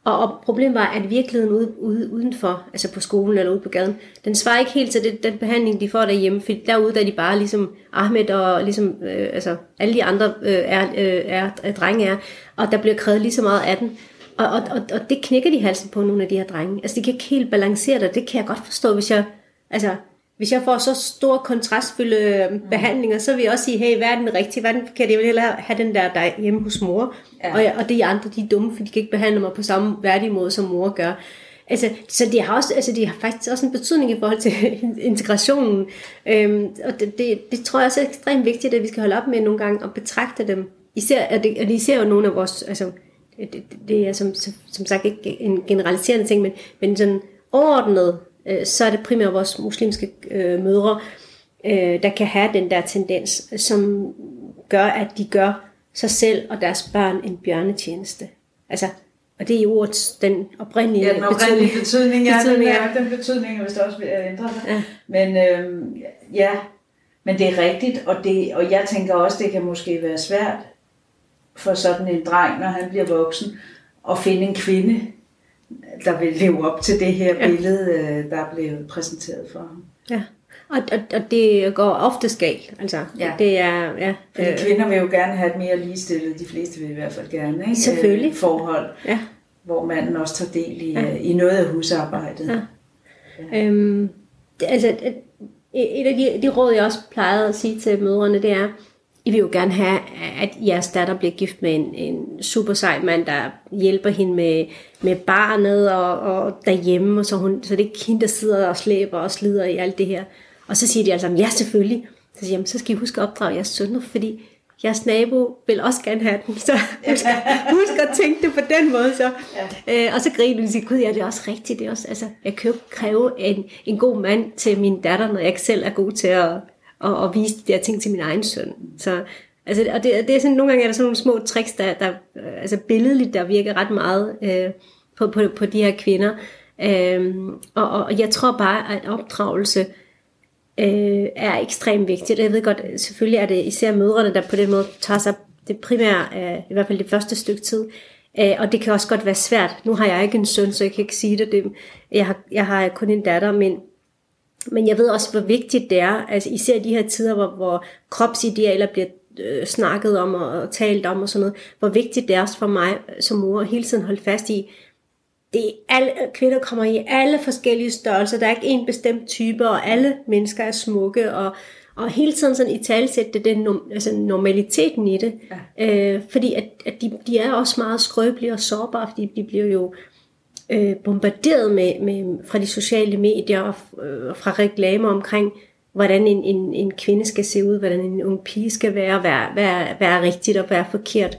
Og, og problemet var, at virkeligheden ude, ude, udenfor, altså på skolen eller ude på gaden, den svarer ikke helt til det, den behandling, de får derhjemme, for derude der er de bare ligesom Ahmed og ligesom, øh, altså alle de andre øh, er, øh, er, er, drenge er, og der bliver krævet lige så meget af den. Og, og, og, og det knækker de halsen på nogle af de her drenge. Altså de kan ikke helt balancere det, det kan jeg godt forstå, hvis jeg, altså, hvis jeg får så store kontrastfyldte mm. behandlinger, så vil jeg også sige, hey, hvad er den rigtige, hvad er den forkerte? Jeg vil hellere have den der der hjemme hos mor. Ja. Og, og de andre, de er dumme, for de kan ikke behandle mig på samme værdige måde, som mor gør. Altså, så det har, også, altså, det har faktisk også en betydning i forhold til integrationen. Øhm, og det, det, det tror jeg også er ekstremt vigtigt, at vi skal holde op med nogle gange og betragte dem. Især, og det, og det især jo nogle af vores, altså, det, det er som, som sagt ikke en generaliserende ting, men, men sådan overordnet, øh, så er det primært vores muslimske øh, mødre, øh, der kan have den der tendens, som gør, at de gør sig selv og deres børn en bjørnetjeneste. Altså, og det er i ordet den oprindelige, ja, den oprindelige betydning. Ja, betydning, ja. Den, den betydning, hvis det også vil ændre sig. Ja. Men øh, ja, men det er rigtigt, og, det, og jeg tænker også, det kan måske være svært for sådan en dreng, når han bliver voksen, at finde en kvinde, der vil leve op til det her ja. billede, øh, der er blevet præsenteret for ham. Ja, Og, og, og det går ofte galt. Altså, Ja. det er, ja, Fordi øh, kvinder vil jo gerne have et mere ligestillet, de fleste vil i hvert fald gerne, ikke? Selvfølgelig. Øh, forhold, ja. hvor manden også tager del i, ja. i noget af husarbejdet. Ja. Øhm, det, altså, et, et af de, de råd, jeg også plejede at sige til mødrene, det er, I vil jo gerne have, at jeres datter bliver gift med en, en super sej mand, der hjælper hende med, med barnet og, og derhjemme, og så, hun, så det er ikke hende, der sidder og slæber og slider i alt det her. Og så siger de altså, ja selvfølgelig. Så siger jeg, "Jamen, så skal I huske at opdrage jeres sønner, fordi jeres nabo vil også gerne have den. Så husk, husk at tænke det på den måde. Så. Ja. Øh, og så griner de og siger, gud ja, det er også rigtigt. Det er også, altså, jeg kan jo kræve en, en god mand til min datter, når jeg ikke selv er god til at, og, og vise de der ting til min egen søn. Så, altså, og det, det er sådan, nogle gange er der sådan nogle små tricks, der, der øh, altså billedligt, der virker ret meget øh, på, på, på de her kvinder. Øh, og, og, og jeg tror bare, at opdragelse øh, er ekstremt vigtigt. Jeg ved godt, selvfølgelig er det især mødrene, der på den måde tager sig det primære, øh, i hvert fald det første stykke tid. Øh, og det kan også godt være svært. Nu har jeg ikke en søn, så jeg kan ikke sige det. det jeg, har, jeg har kun en datter, men, men jeg ved også, hvor vigtigt det er. Altså især i de her tider, hvor, hvor kropsidealer bliver øh, snakket om og, og talt om og sådan noget. Hvor vigtigt det er også for mig som mor at hele tiden holde fast i, det er alle, kvinder kommer i alle forskellige størrelser. Der er ikke en bestemt type, og alle mennesker er smukke. Og, og hele tiden sådan i talsætte det, den altså normaliteten i det. Ja. Øh, fordi at, at de, de er også meget skrøbelige og sårbare, fordi de bliver jo øh, bombarderet med, med, fra de sociale medier og øh, fra reklamer omkring, hvordan en, en, en kvinde skal se ud, hvordan en ung pige skal være, hvad, hvad, hvad er rigtigt og hvad er forkert.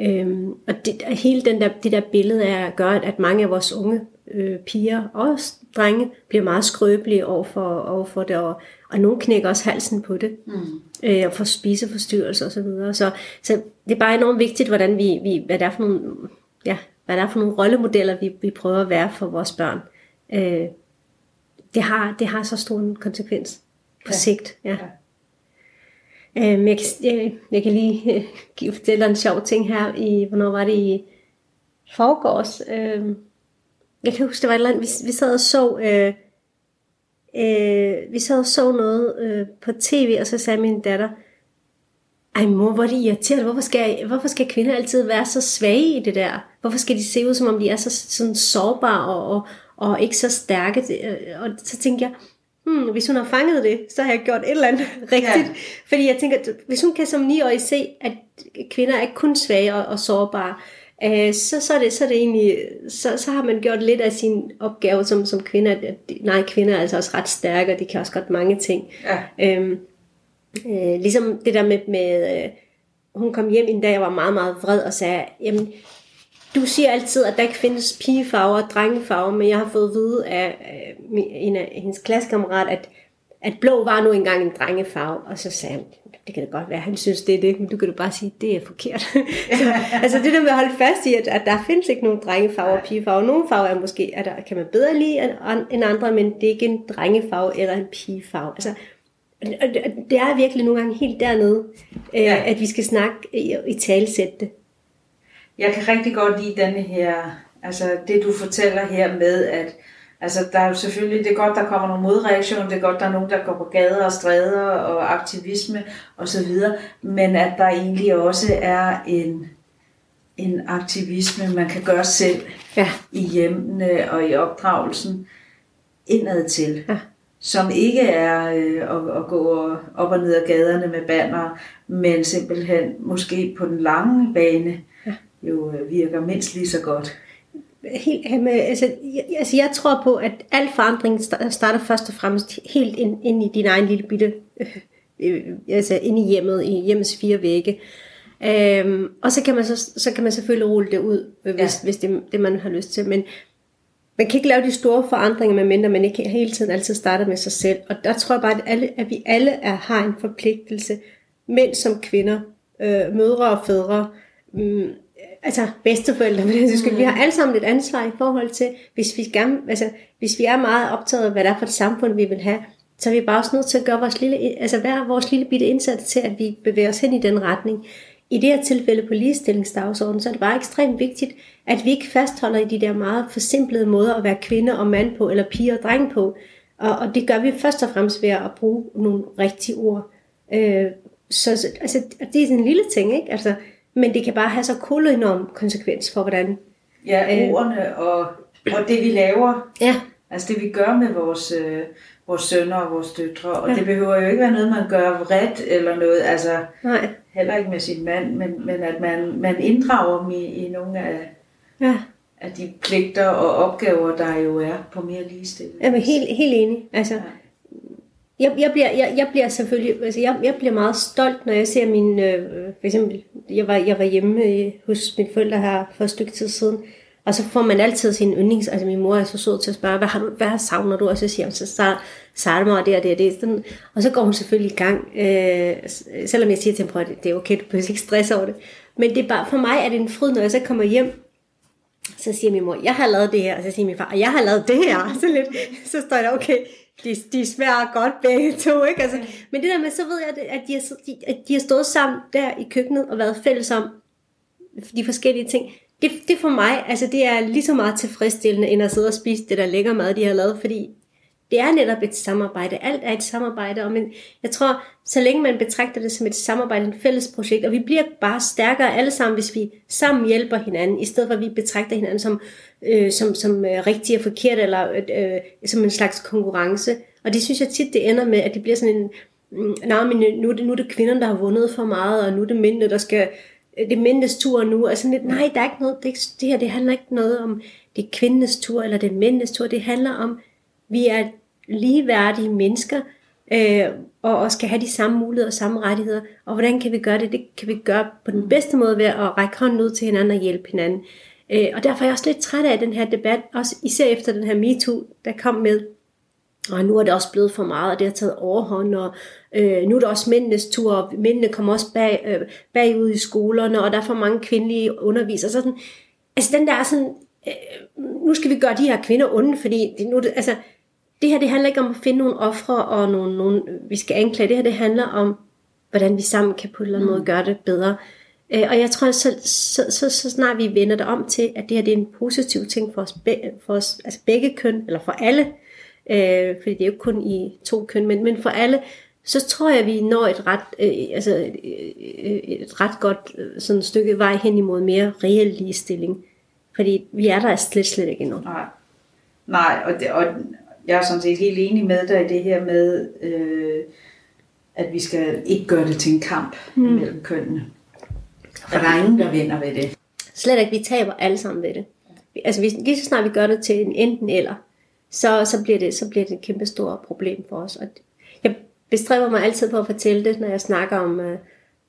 Øhm, og det, hele den der, det der billede er, gør, at mange af vores unge øh, piger og drenge bliver meget skrøbelige overfor, overfor det, og, og nogle knækker også halsen på det, mm. øh, og får spiseforstyrrelser osv. Så, videre. så, så det er bare enormt vigtigt, hvordan vi, vi hvad, det er for nogle, ja, hvad det er for nogle rollemodeller, vi, vi prøver at være for vores børn. Øh, det, har, det har så stor en konsekvens på ja. sigt. Ja. ja. Øhm, jeg, kan, jeg, jeg kan lige øh, give fortælle en sjov ting her. I, hvornår var det i forgårs? Øhm, jeg kan huske, det var et eller andet, vi, vi sad og så... Øh, øh, vi sad og så noget øh, på tv, og så sagde min datter, ej mor, hvor er det irriterende. Hvorfor skal, hvorfor skal kvinder altid være så svage i det der? Hvorfor skal de se ud, som om de er så sådan sårbare og, og, og ikke så stærke? Og så tænkte jeg, hmm, hvis hun har fanget det, så har jeg gjort et eller andet rigtigt. Ja. Fordi jeg tænker, hvis hun kan som 9-årig se, at kvinder er ikke kun svage og, og sårbare, øh, så, så, er det, så er det egentlig, så, så har man gjort lidt af sin opgave som, som kvinde. At, nej, kvinder er altså også ret stærke, og de kan også godt mange ting. Ja. Øhm, øh, ligesom det der med, med øh, hun kom hjem en dag og var meget, meget vred og sagde, jamen, du siger altid, at der ikke findes pigefarver og drengefarver, men jeg har fået at vide af en af hendes klassekammerat, at, at blå var nu engang en drengefarve. Og så sagde han, det kan da godt være, han synes, det er det, men du kan da bare sige, det er forkert. så, altså det der med at holde fast i, at, at der findes ikke nogen drengefarver og pigefarver. Nogle farver er måske, at der, kan man bedre lide end andre, men det er ikke en drengefarve eller en pigefarve. Altså, det er virkelig nogle gange helt dernede, ja. at vi skal snakke i, i talsætte det. Jeg kan rigtig godt lide denne her, altså det du fortæller her med, at altså der er jo selvfølgelig, det er godt, der kommer nogle modreaktioner, det er godt, der er nogen, der går på gader og stræder og aktivisme osv., men at der egentlig også er en, en aktivisme, man kan gøre selv ja. i hjemmene og i opdragelsen indad til. Ja. Som ikke er øh, at, at gå op og ned ad gaderne med banner, men simpelthen måske på den lange bane jo virker mindst lige så godt. Helt, altså, jeg, altså jeg tror på, at al forandring starter først og fremmest helt ind, ind i din egen lille bitte, øh, altså ind i hjemmet, i hjemmets fire vægge. Øhm, og så kan, man så, så kan man selvfølgelig rulle det ud, hvis, ja. hvis det det, man har lyst til. Men man kan ikke lave de store forandringer, medmindre man ikke hele tiden altid starter med sig selv. Og der tror jeg bare, at, alle, at vi alle er, har en forpligtelse, mænd som kvinder, øh, mødre og fædre, øh, altså bedsteforældre, men det skal, mm. vi har alle sammen et ansvar i forhold til, hvis vi, gerne, altså, hvis vi er meget optaget af, hvad det er for et samfund, vi vil have, så er vi bare også nødt til at gøre vores lille, altså være vores lille bitte indsats til, at vi bevæger os hen i den retning. I det her tilfælde på ligestillingsdagsordenen, så er det bare ekstremt vigtigt, at vi ikke fastholder i de der meget forsimplede måder at være kvinde og mand på, eller piger og dreng på. Og, og det gør vi først og fremmest ved at bruge nogle rigtige ord. Øh, så altså, det er sådan en lille ting, ikke? Altså, men det kan bare have så kolo enorm konsekvens for, hvordan... Ja, øh, ordene og, og det vi laver. Ja. Altså det vi gør med vores, øh, vores sønner og vores døtre. Og ja. det behøver jo ikke være noget, man gør vredt eller noget. Altså, Nej. Heller ikke med sin mand, men, men at man, man inddrager dem i, i nogle af, ja. af de pligter og opgaver, der jo er på mere ligestilling. Jamen helt, helt enig. Altså, ja jeg, jeg, bliver, jeg, jeg bliver selvfølgelig, altså jeg, jeg bliver meget stolt, når jeg ser min, øh, for eksempel, jeg var, jeg var hjemme øh, hos mine forældre her for et stykke tid siden, og så får man altid sin yndlings, altså min mor er så sød til at spørge, hvad, har du, hvad savner du? Og så siger hun, så salmer og det og det og det. Sådan, og så går hun selvfølgelig i gang, øh, selvom jeg siger til hende, at det er okay, du behøver ikke stresse over det. Men det er bare, for mig er det en fryd, når jeg så kommer hjem, så siger min mor, jeg har lavet det her, og så siger min far, og jeg har lavet det her. Så, lidt, så står der, okay, de, de smager godt begge to, ikke? Altså, men det der med, så ved jeg, at de, har, at de har stået sammen der i køkkenet og været fælles om de forskellige ting. Det, det for mig, altså det er lige så meget tilfredsstillende, end at sidde og spise det der lækker mad, de har lavet, fordi det er netop et samarbejde. Alt er et samarbejde, og men jeg tror, så længe man betragter det som et samarbejde, et fælles projekt, og vi bliver bare stærkere alle sammen, hvis vi sammen hjælper hinanden, i stedet for at vi betragter hinanden som, øh, som, som øh, rigtigt og forkert, eller øh, øh, som en slags konkurrence. Og det synes jeg tit, det ender med, at det bliver sådan en, mm, nej, men nu er, det, nu er det kvinderne, der har vundet for meget, og nu er det mændene, der skal, øh, det er mændenes tur nu. Altså lidt, nej, der er ikke noget, det, det her, det handler ikke noget om, det er kvindenes tur, eller det er mændenes tur. Det handler om, vi er ligeværdige mennesker, øh, og, og skal have de samme muligheder og samme rettigheder. Og hvordan kan vi gøre det? Det kan vi gøre på den bedste måde ved at række hånden ud til hinanden og hjælpe hinanden. Øh, og derfor er jeg også lidt træt af den her debat, også især efter den her MeToo, der kom med, og nu er det også blevet for meget, og det har taget overhånd, og øh, nu er det også mændenes tur, og mændene kommer også bag, øh, bagud i skolerne, og der er for mange kvindelige undervisere. Så sådan, altså den der er sådan, øh, nu skal vi gøre de her kvinder onde, fordi det, nu, altså, det her det handler ikke om at finde nogle ofre og nogle, nogle, vi skal anklage. Det her det handler om, hvordan vi sammen kan på en eller anden måde mm. gøre det bedre. Øh, og jeg tror, så, så, så, så snart vi vender det om til, at det her det er en positiv ting for os, for os altså begge køn, eller for alle, øh, fordi det er jo kun i to køn, men, men for alle, så tror jeg, vi når et ret, øh, altså, øh, et ret godt øh, sådan stykke vej hen imod mere reel ligestilling. Fordi vi er der slet, slet ikke endnu. Nej, Nej og, det, og jeg er sådan set helt enig med dig i det her med, øh, at vi skal ikke gøre det til en kamp mm. mellem kønnene. For der er ingen, der vinder ved det. Slet ikke, vi taber alle sammen ved det. Altså hvis, lige så snart vi gør det til en enten eller, så, så, bliver det, så bliver det et kæmpe stort problem for os. Og jeg bestræber mig altid på at fortælle det, når jeg snakker om, øh,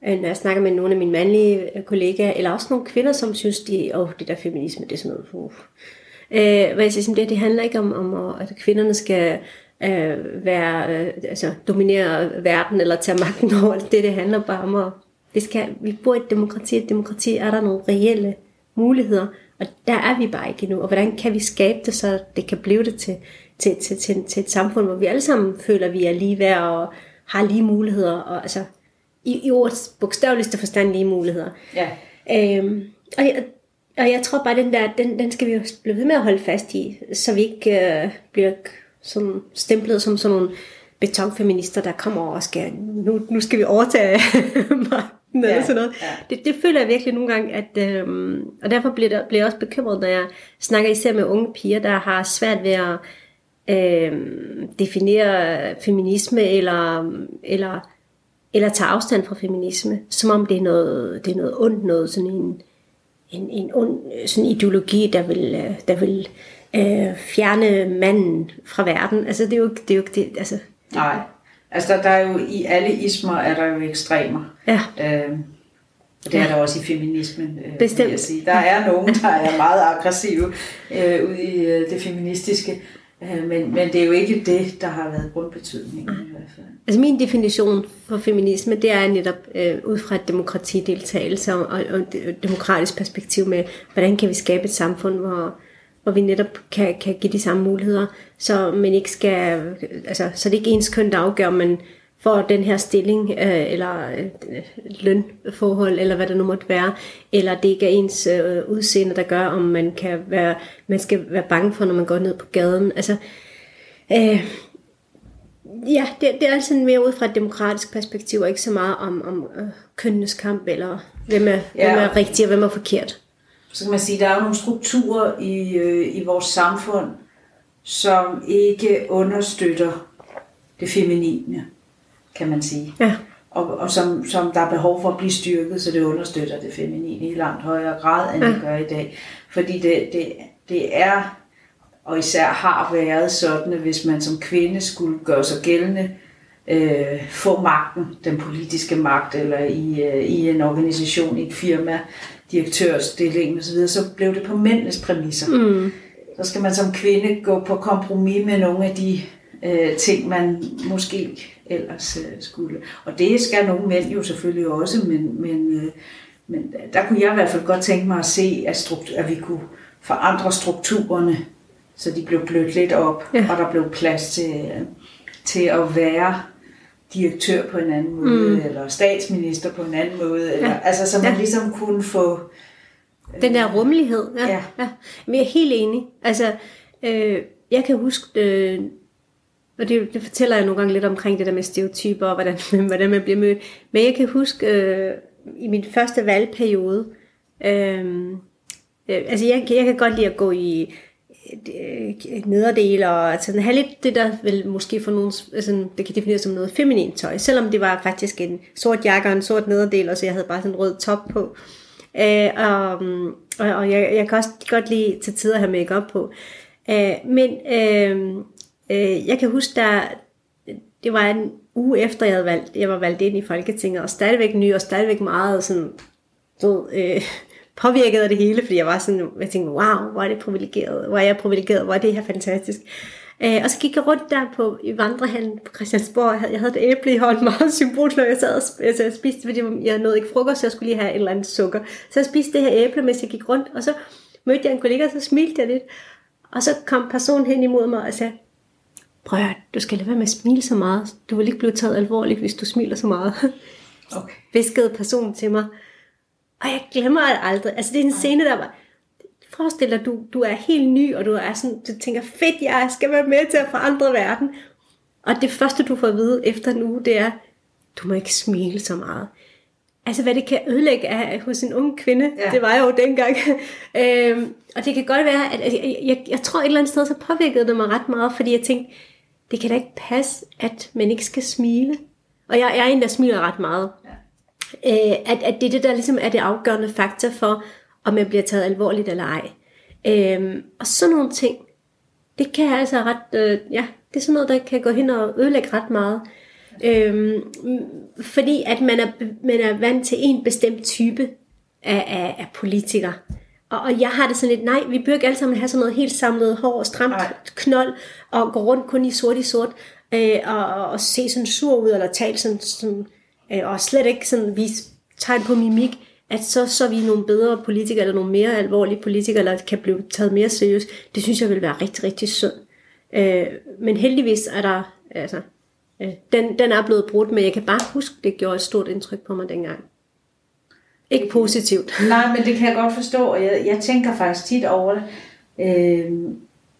øh når jeg snakker med nogle af mine mandlige øh, kollegaer, eller også nogle kvinder, som synes, de, åh, oh, det der feminisme, det er sådan noget, uh. øh, hvad jeg siger, det, det handler ikke om, om at kvinderne skal øh, være, øh, altså, dominere verden, eller tage magten over det. Det handler bare om at, det skal, vi bor i et demokrati, et demokrati er der nogle reelle muligheder, og der er vi bare ikke endnu. Og hvordan kan vi skabe det, så det kan blive det til, til, til, til, til et samfund, hvor vi alle sammen føler, at vi er lige værd og har lige muligheder. Og, altså, i, i ordets bogstaveligste forstand lige muligheder. Ja. Øhm, og, jeg, og jeg tror bare, den der, den, den skal vi jo blive ved med at holde fast i, så vi ikke øh, bliver sådan stemplet som sådan nogle betonfeminister, der kommer over og skal, nu, nu skal vi overtage ja, eller sådan noget. Ja. Det, det føler jeg virkelig nogle gange, at, øhm, og derfor bliver, der, bliver jeg også bekymret, når jeg snakker især med unge piger, der har svært ved at øhm, definere feminisme, eller, eller, eller tage afstand fra feminisme, som om det er noget, det er noget ondt, noget sådan en, en, en ond sådan ideologi, der vil, der vil øh, fjerne manden fra verden. Altså det er jo, det er jo det, altså, Nej, Altså, der, der er jo i alle ismer er der jo ekstremer. Ja. Øh, og det er der også i feminismen, øh, Bestemt. jeg sige. Der er nogen, der er meget aggressive øh, ude i øh, det feministiske, øh, men, men det er jo ikke det, der har været grundbetydningen mm. i hvert fald. Altså min definition for feminisme, det er netop øh, ud fra et demokratideltagelse og, og, og et demokratisk perspektiv med, hvordan kan vi skabe et samfund, hvor, hvor vi netop kan, kan give de samme muligheder, så man ikke skal, altså, så det er ikke ens køn, der afgør, men for den her stilling, øh, eller øh, lønforhold, eller hvad det nu måtte være, eller det ikke er ens øh, udseende, der gør, om man kan være, man skal være bange for, når man går ned på gaden. Altså, øh, Ja, det, det er altid mere ud fra et demokratisk perspektiv, og ikke så meget om, om øh, kønnenes kamp, eller hvem er, ja. hvem er rigtig og hvem er forkert. Så kan man sige, at der er jo nogle strukturer i, øh, i vores samfund, som ikke understøtter det feminine, kan man sige. Ja. Og, og som, som der er behov for at blive styrket, så det understøtter det feminine i langt højere grad, end ja. det gør i dag. Fordi det, det, det er, og især har været sådan, at hvis man som kvinde skulle gøre sig gældende, øh, få magten, den politiske magt, eller i, øh, i en organisation, i et firma, direktørstilling osv., så blev det på mændenes præmisser. Mm. Så skal man som kvinde gå på kompromis med nogle af de øh, ting, man måske ellers øh, skulle. Og det skal nogle mænd jo selvfølgelig også, men, men, øh, men der kunne jeg i hvert fald godt tænke mig at se, at, struktur, at vi kunne forandre strukturerne, så de blev blødt lidt op, ja. og der blev plads til, til at være direktør på en anden måde, mm. eller statsminister på en anden måde, eller, ja. altså så man ja. ligesom kunne få... Øh, Den der rummelighed, ja. ja. ja. Men jeg er helt enig. Altså, øh, jeg kan huske, øh, og det, det fortæller jeg nogle gange lidt omkring det der med stereotyper, og hvordan, hvordan man bliver mødt. Men jeg kan huske, øh, i min første valgperiode, øh, øh, altså jeg, jeg kan godt lide at gå i Øh, nederdel og sådan have lidt det der vil måske for nogen, altså, det kan defineres som noget feminint tøj, selvom det var faktisk en sort jakke og en sort nederdel, og så jeg havde bare sådan en rød top på. Øh, og, og, og jeg, jeg kan også godt lide til tider at have make på. Øh, men øh, øh, jeg kan huske, der, det var en uge efter, jeg, havde valgt, jeg var valgt ind i Folketinget, og stadigvæk ny, og stadigvæk meget sådan, du øh, påvirket af det hele, fordi jeg var sådan, jeg tænkte, wow, hvor er det privilegeret, hvor er jeg privilegeret, hvor er det her fantastisk. Øh, og så gik jeg rundt der på, i vandrehallen på Christiansborg, jeg havde, et æble i hånden, meget symbol, når jeg sad og altså, jeg spiste, fordi jeg nåede ikke frokost, så jeg skulle lige have et eller andet sukker. Så jeg spiste det her æble, mens jeg gik rundt, og så mødte jeg en kollega, og så smilte jeg lidt. Og så kom personen hen imod mig og sagde, prøv at du skal lade være med at smile så meget. Du vil ikke blive taget alvorligt, hvis du smiler så meget. Okay. Viskede personen til mig. Og jeg glemmer det aldrig. Altså det er en scene, der var... Forestil dig, du, du er helt ny, og du er sådan, du tænker, fedt, jeg skal være med til at forandre verden. Og det første, du får at vide efter en uge, det er, du må ikke smile så meget. Altså, hvad det kan ødelægge af, hos en ung kvinde, ja. det var jeg jo dengang. øhm, og det kan godt være, at, at jeg, jeg, jeg tror et eller andet sted, så påvirkede det mig ret meget, fordi jeg tænkte, det kan da ikke passe, at man ikke skal smile. Og jeg, jeg er en, der smiler ret meget. Ja. Øh, at, at det er det, der ligesom er det afgørende faktor for, om man bliver taget alvorligt eller ej. Øh, og sådan nogle ting, det kan altså ret, øh, ja, det er sådan noget, der kan gå hen og ødelægge ret meget. Øh, fordi at man er, man er vant til en bestemt type af, af, af politikere. Og, og jeg har det sådan lidt, nej, vi bør ikke alle sammen have sådan noget helt samlet hår og stramt knold, og gå rundt kun i sort i sort, øh, og, og se sådan sur ud, eller tale sådan, sådan øh, og slet ikke sådan vise tegn på mimik, at så, så vi nogle bedre politikere, eller nogle mere alvorlige politikere, eller kan blive taget mere seriøst. Det synes jeg vil være rigtig, rigtig synd. Øh, men heldigvis er der, altså, øh, den, den er blevet brudt, men jeg kan bare huske, det gjorde et stort indtryk på mig dengang. Ikke positivt. Nej, men det kan jeg godt forstå, og jeg, jeg tænker faktisk tit over det, øh,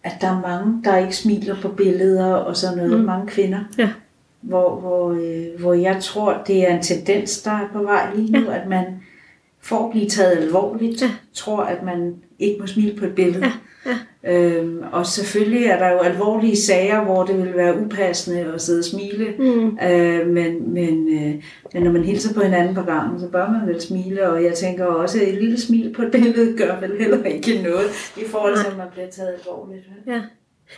at der er mange, der ikke smiler på billeder og sådan noget, mm. mange kvinder. Ja. Hvor, hvor, øh, hvor jeg tror, det er en tendens, der er på vej lige nu, ja. at man for at blive taget alvorligt, ja. tror, at man ikke må smile på et billede. Ja. Ja. Øhm, og selvfølgelig er der jo alvorlige sager, hvor det vil være upassende at sidde og smile, mm. øh, men, men, øh, men når man hilser på hinanden på gangen, så bør man vel smile, og jeg tænker også, at et lille smil på et billede gør vel heller ikke noget, i forhold til, at man bliver taget alvorligt. Ja.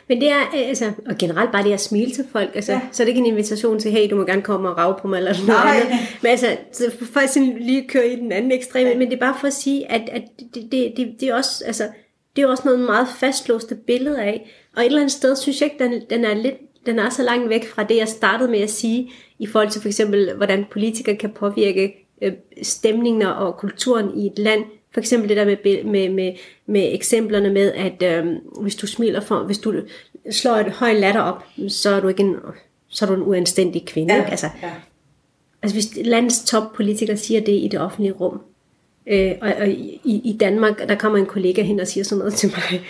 Men det er, øh, altså, og generelt bare det at smile til folk, altså, ja. så er det ikke en invitation til, hey, du må gerne komme og rave på mig, eller noget Nej. andet. Men altså, så faktisk lige køre i den anden ekstreme, ja. men det er bare for at sige, at, at det, det, det, det er også, altså, det er også noget meget fastlåste billede af. Og et eller andet sted synes jeg ikke, den, den er lidt den er så langt væk fra det, jeg startede med at sige, i forhold til for eksempel, hvordan politikere kan påvirke øh, stemningen og kulturen i et land. For eksempel det der med, med, med, med eksemplerne med, at øh, hvis du smiler for, hvis du slår et højt latter op, så er du ikke en, så er du en uanstændig kvinde. Ja, ikke? Altså, ja. altså hvis landets toppolitikere siger det i det offentlige rum, Øh, og, og i, i Danmark, der kommer en kollega hen og siger sådan noget til mig.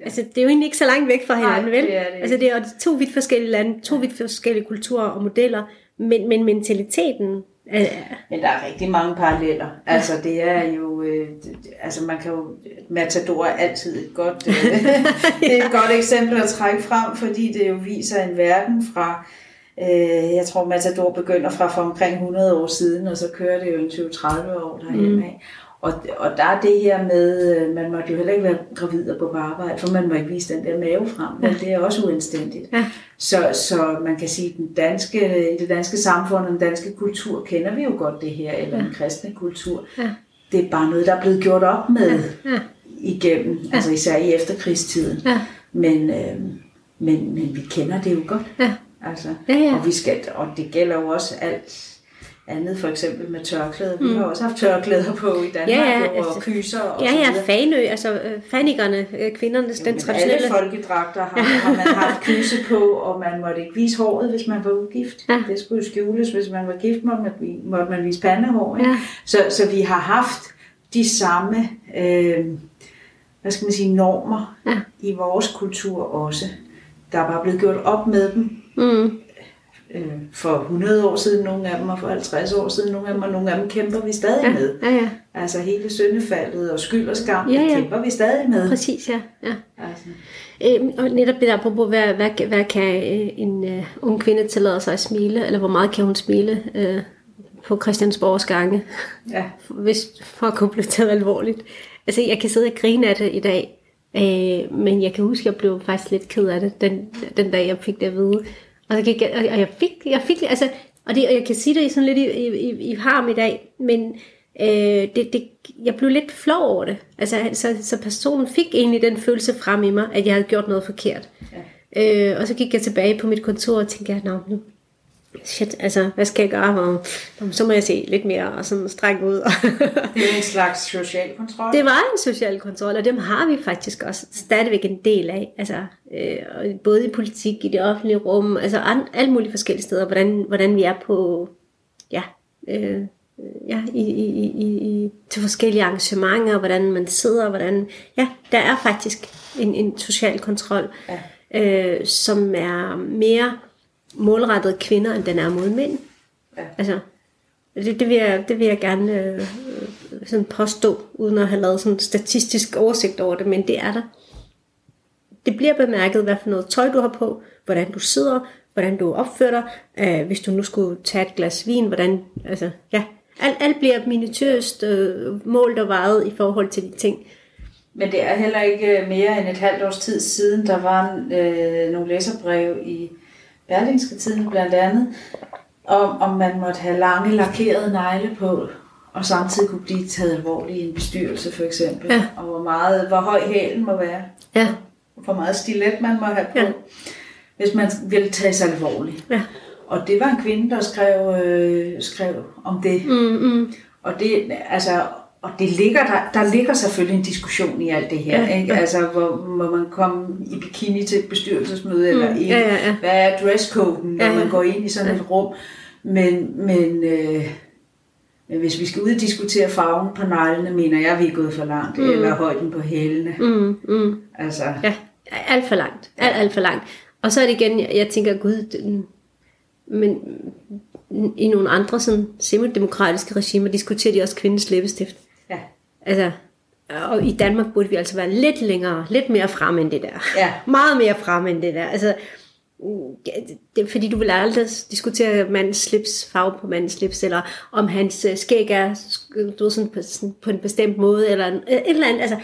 Altså, det er jo egentlig ikke så langt væk fra hinanden, vel? det er det altså, det er jo to vidt forskellige lande, to vidt forskellige kulturer og modeller, men, men mentaliteten er... Men der er rigtig mange paralleller. Altså, det er jo... Øh, altså, man kan jo... Matador er altid et godt, øh, det er et godt eksempel at trække frem, fordi det jo viser en verden fra... Øh, jeg tror, Matador begynder fra for omkring 100 år siden, og så kører det jo en 20-30 år derhen Mm. Og, og der er det her med, øh, man måtte jo heller ikke være gravid og gå på arbejde, for man må ikke vise den der mave frem, men det er også uanstændigt. Ja. Så, så man kan sige, at den danske, i det danske samfund og den danske kultur kender vi jo godt det her, eller den kristne kultur. Ja. Det er bare noget, der er blevet gjort op med Ja. igennem, altså især i efterkrigstiden. Ja. Men, øh, men, men vi kender det jo godt. Ja. Altså, Ja, ja. Og, vi skal, og det gælder jo også alt andet, for eksempel med tørklæder. Vi har også haft tørklæder på i Danmark, Mm. Ja, ja, jo, og altså- kyser og Ja, ja. Fanø, altså øh, fanikerne, øh, kvindernes, den traditionelle... alle folkedragter har, har man haft kyse på, og man måtte ikke vise håret, hvis man var ugift. Ja. Det skulle jo skjules, hvis man var gift, måtte man, måtte man vise pandehår. Ja. Så, så vi har haft de samme, øh, hvad skal man sige, normer Ja. i vores kultur også. Der er bare blevet gjort op med dem Mm, øh, for 100 år siden, nogle af dem, og for 50 år siden, nogle af dem, og nogle af dem kæmper vi stadig ja, med. ja, ja, Altså hele syndefaldet og skyld og skam, Ja, ja. kæmper vi stadig med. præcis, ja. ja. Altså. Øhm, og netop det der, apropos, hvad, hvad, hvad kan øh, en øh, ung kvinde tillade sig at smile, eller hvor meget kan hun smile øh, på Christiansborgs gange, Ja. hvis, for at kunne blive taget alvorligt. Altså, jeg kan sidde og grine af det i dag, øh, men jeg kan huske, at jeg blev faktisk lidt ked af det, den, den dag, jeg fik det at vide. Og, jeg, og jeg fik, jeg fik, altså, og, det, og jeg kan sige det i sådan lidt i, i, i, i harm i dag, men øh, det, det, jeg blev lidt flov over det. Altså, så, så personen fik egentlig den følelse frem i mig, at jeg havde gjort noget forkert. Ja. Øh, og så gik jeg tilbage på mit kontor og tænkte, at nu, shit, altså, hvad skal jeg gøre? Og, "Nå, så må jeg se lidt mere og sådan streng ud. Det er en slags social kontrol. Det var en social kontrol, og dem har vi faktisk også stadigvæk en del af. Altså, øh, både i politik, i det offentlige rum, altså an, alle mulige forskellige steder, hvordan, hvordan vi er på, ja, øh, ja i, i, i, i, til forskellige arrangementer, hvordan man sidder, hvordan, ja, der er faktisk en, en social kontrol, ja. øh, som er mere målrettet kvinder, end den er mod mænd. Ja. Altså, det, det, vil jeg, det vil jeg gerne øh, øh, sådan påstå, uden at have lavet sådan en statistisk oversigt over det, men det er der. Det bliver bemærket, hvad for noget tøj du har på, hvordan du sidder, hvordan du opfører dig, øh, hvis du nu skulle tage et glas vin, hvordan, altså, ja, alt, alt bliver minutiøst øh, målt og vejet i forhold til de ting. Men det er heller ikke øh, mere end et halvt års tid siden, der var øh, nogle læserbrev i Berlingske Tiden blandt andet, om, om man måtte have lange lakerede negle på, og samtidig kunne blive taget alvorligt i en bestyrelse for eksempel, Ja. og hvor, meget, hvor høj hælen må være, Ja, hvor meget stilet man må have på, Ja. hvis man ville tage sig alvorligt. ja. Og det var en kvinde, der skrev, øh, skrev om det. Mm, mm, Og det, altså, og det ligger der, der ligger selvfølgelig en diskussion i alt det her. Ja, Ja, ikke? ja. Altså, hvor må man komme i bikini til et bestyrelsesmøde, mm, eller i, ja, ja, ja. hvad er dresscoden, når Ja, ja, ja. man går ind i sådan et rum. Men, men, øh, men hvis vi skal ud og diskutere farven på neglene, mener jeg, vi er gået for langt, mm. eller højden på hælene. mm, mm. Altså, Ja, alt for langt. Alt, alt for langt. Og så er det igen, jeg, tænker, gud, men i nogle andre sådan semidemokratiske regimer diskuterer de også kvindens læbestift. Altså, og i Danmark burde vi altså være lidt længere, lidt mere frem end det der. Ja. Meget mere frem end det der. Altså, det, fordi du vil aldrig diskutere mandens slips, farve på mandens slips, eller om hans øh, skæg er du ved, sådan på, sådan på en bestemt måde, eller en, et eller andet. Altså,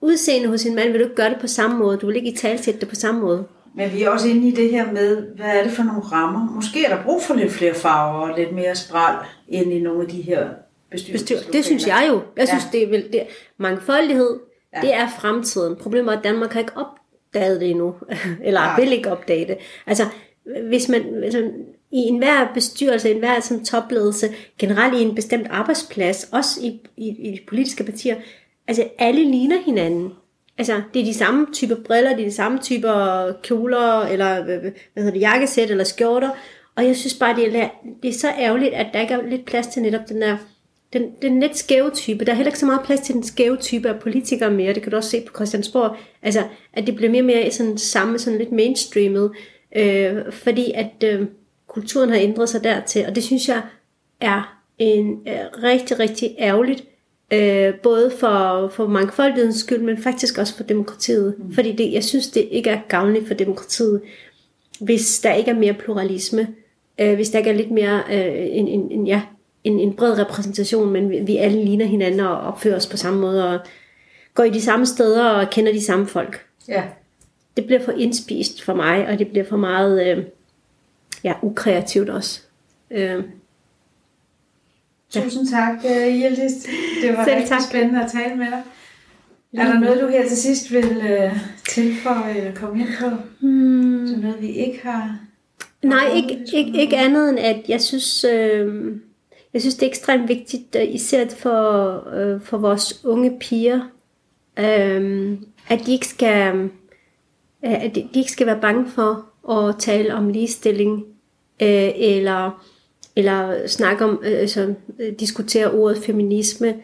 udseende hos en mand vil du ikke gøre det på samme måde. Du vil ikke i talsætte det på samme måde. Men vi er også inde i det her med, hvad er det for nogle rammer? Måske er der brug for lidt flere farver og lidt mere spral ind i nogle af de her Bestyr. bestyrelseslokaler. Det synes jeg jo. Jeg synes, Ja. det er vel, det, mangfoldighed, Ja. det er fremtiden. Problemet er, at Danmark har ikke opdaget det endnu. Eller Nej. vil ikke opdage det. Altså, hvis man, man i enhver bestyrelse, i enhver sådan topledelse, generelt i en bestemt arbejdsplads, også i, i, i de politiske partier, altså alle ligner hinanden. Altså, det er de samme typer briller, det er de samme typer kjoler, eller hvad hvad hedder det, jakkesæt, eller skjorter. Og jeg synes bare, det er, det er så ærgerligt, at der ikke er lidt plads til netop den der den, den lidt skæve type. Der er heller ikke så meget plads til den skæve type af politikere mere. Det kan du også se på Christiansborg. Altså, at det bliver mere og mere sådan samme, sådan lidt mainstreamet. Øh, fordi at øh, kulturen har ændret sig dertil. Og det synes jeg er en øh, rigtig, rigtig ærgerligt. Øh, både for, for mangfoldighedens skyld, men faktisk også for demokratiet. Mm. Fordi det, jeg synes, det ikke er gavnligt for demokratiet, hvis der ikke er mere pluralisme. Øh, hvis der ikke er lidt mere øh, en, en, en, ja, en, en bred repræsentation, men vi, vi alle ligner hinanden og opfører os på samme måde, og går i de samme steder og kender de samme folk. Ja. Det bliver for indspist for mig, og det bliver for meget øh, ja, ukreativt også. Øh, Tusind tak, uh, Hjeldis. Det var Selv rigtig tak. spændende at tale med dig. Er der noget, du her til sidst vil uh, tilføje eller komme ind på? hmm. Så noget, vi ikke har... Nej, ikke, ikke, ikke andet end at jeg synes, øh, jeg synes det er ekstremt vigtigt, øh, især for, øh, for vores unge piger, øh, at de ikke skal, øh, at de, ikke skal være bange for at tale om ligestilling øh, eller eller snakke om, øh, altså, øh, diskutere ordet feminisme.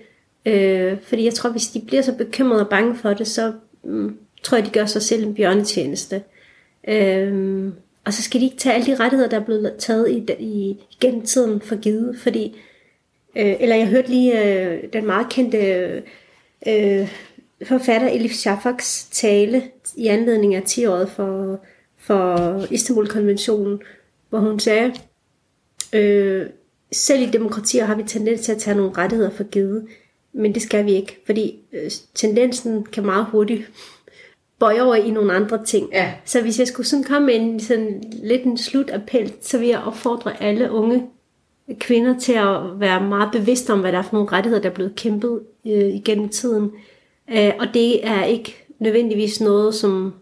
Øh, fordi jeg tror, hvis de bliver så bekymrede og bange for det, så øh, tror jeg, de gør sig selv en bjørnetjeneste. Øh, og så skal de ikke tage alle de rettigheder, der er blevet taget i, i, gennem tiden for givet. Fordi, øh, eller jeg hørte lige øh, den meget kendte øh, forfatter Elif Shafaks tale i anledning af 10-året for, for Istanbul-konventionen, hvor hun sagde, øh, selv i demokratier har vi tendens til at tage nogle rettigheder for givet, men det skal vi ikke, fordi øh, tendensen kan meget hurtigt bøje over i nogle andre ting. Ja. Så hvis jeg skulle sådan komme med en sådan lidt en slutappel, så vil jeg opfordre alle unge kvinder til at være meget bevidste om, hvad der er for nogle rettigheder, der er blevet kæmpet øh, igennem tiden. Øh, og det er ikke nødvendigvis noget, som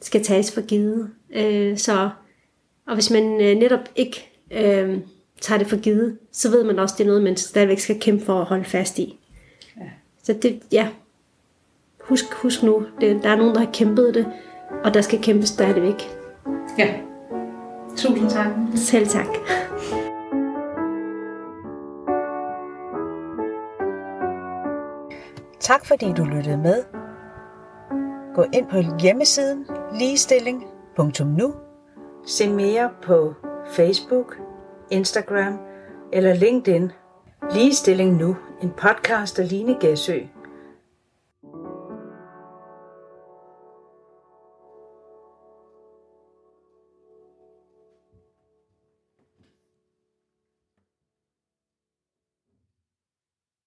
skal tages for givet. Øh, så, og hvis man øh, netop ikke øh, tager det for givet, så ved man også, det er noget, man stadigvæk skal kæmpe for at holde fast i. Ja. Så det, ja, husk, husk nu, det, der er nogen, der har kæmpet det, og der skal kæmpes stadigvæk. Ja. Tusind tak. Selv tak. Tak fordi du lyttede med. Gå ind på hjemmesiden ligestilling.nu. Se mere på Facebook, Instagram eller LinkedIn. Ligestilling Nu, en podcast af Line Gæsø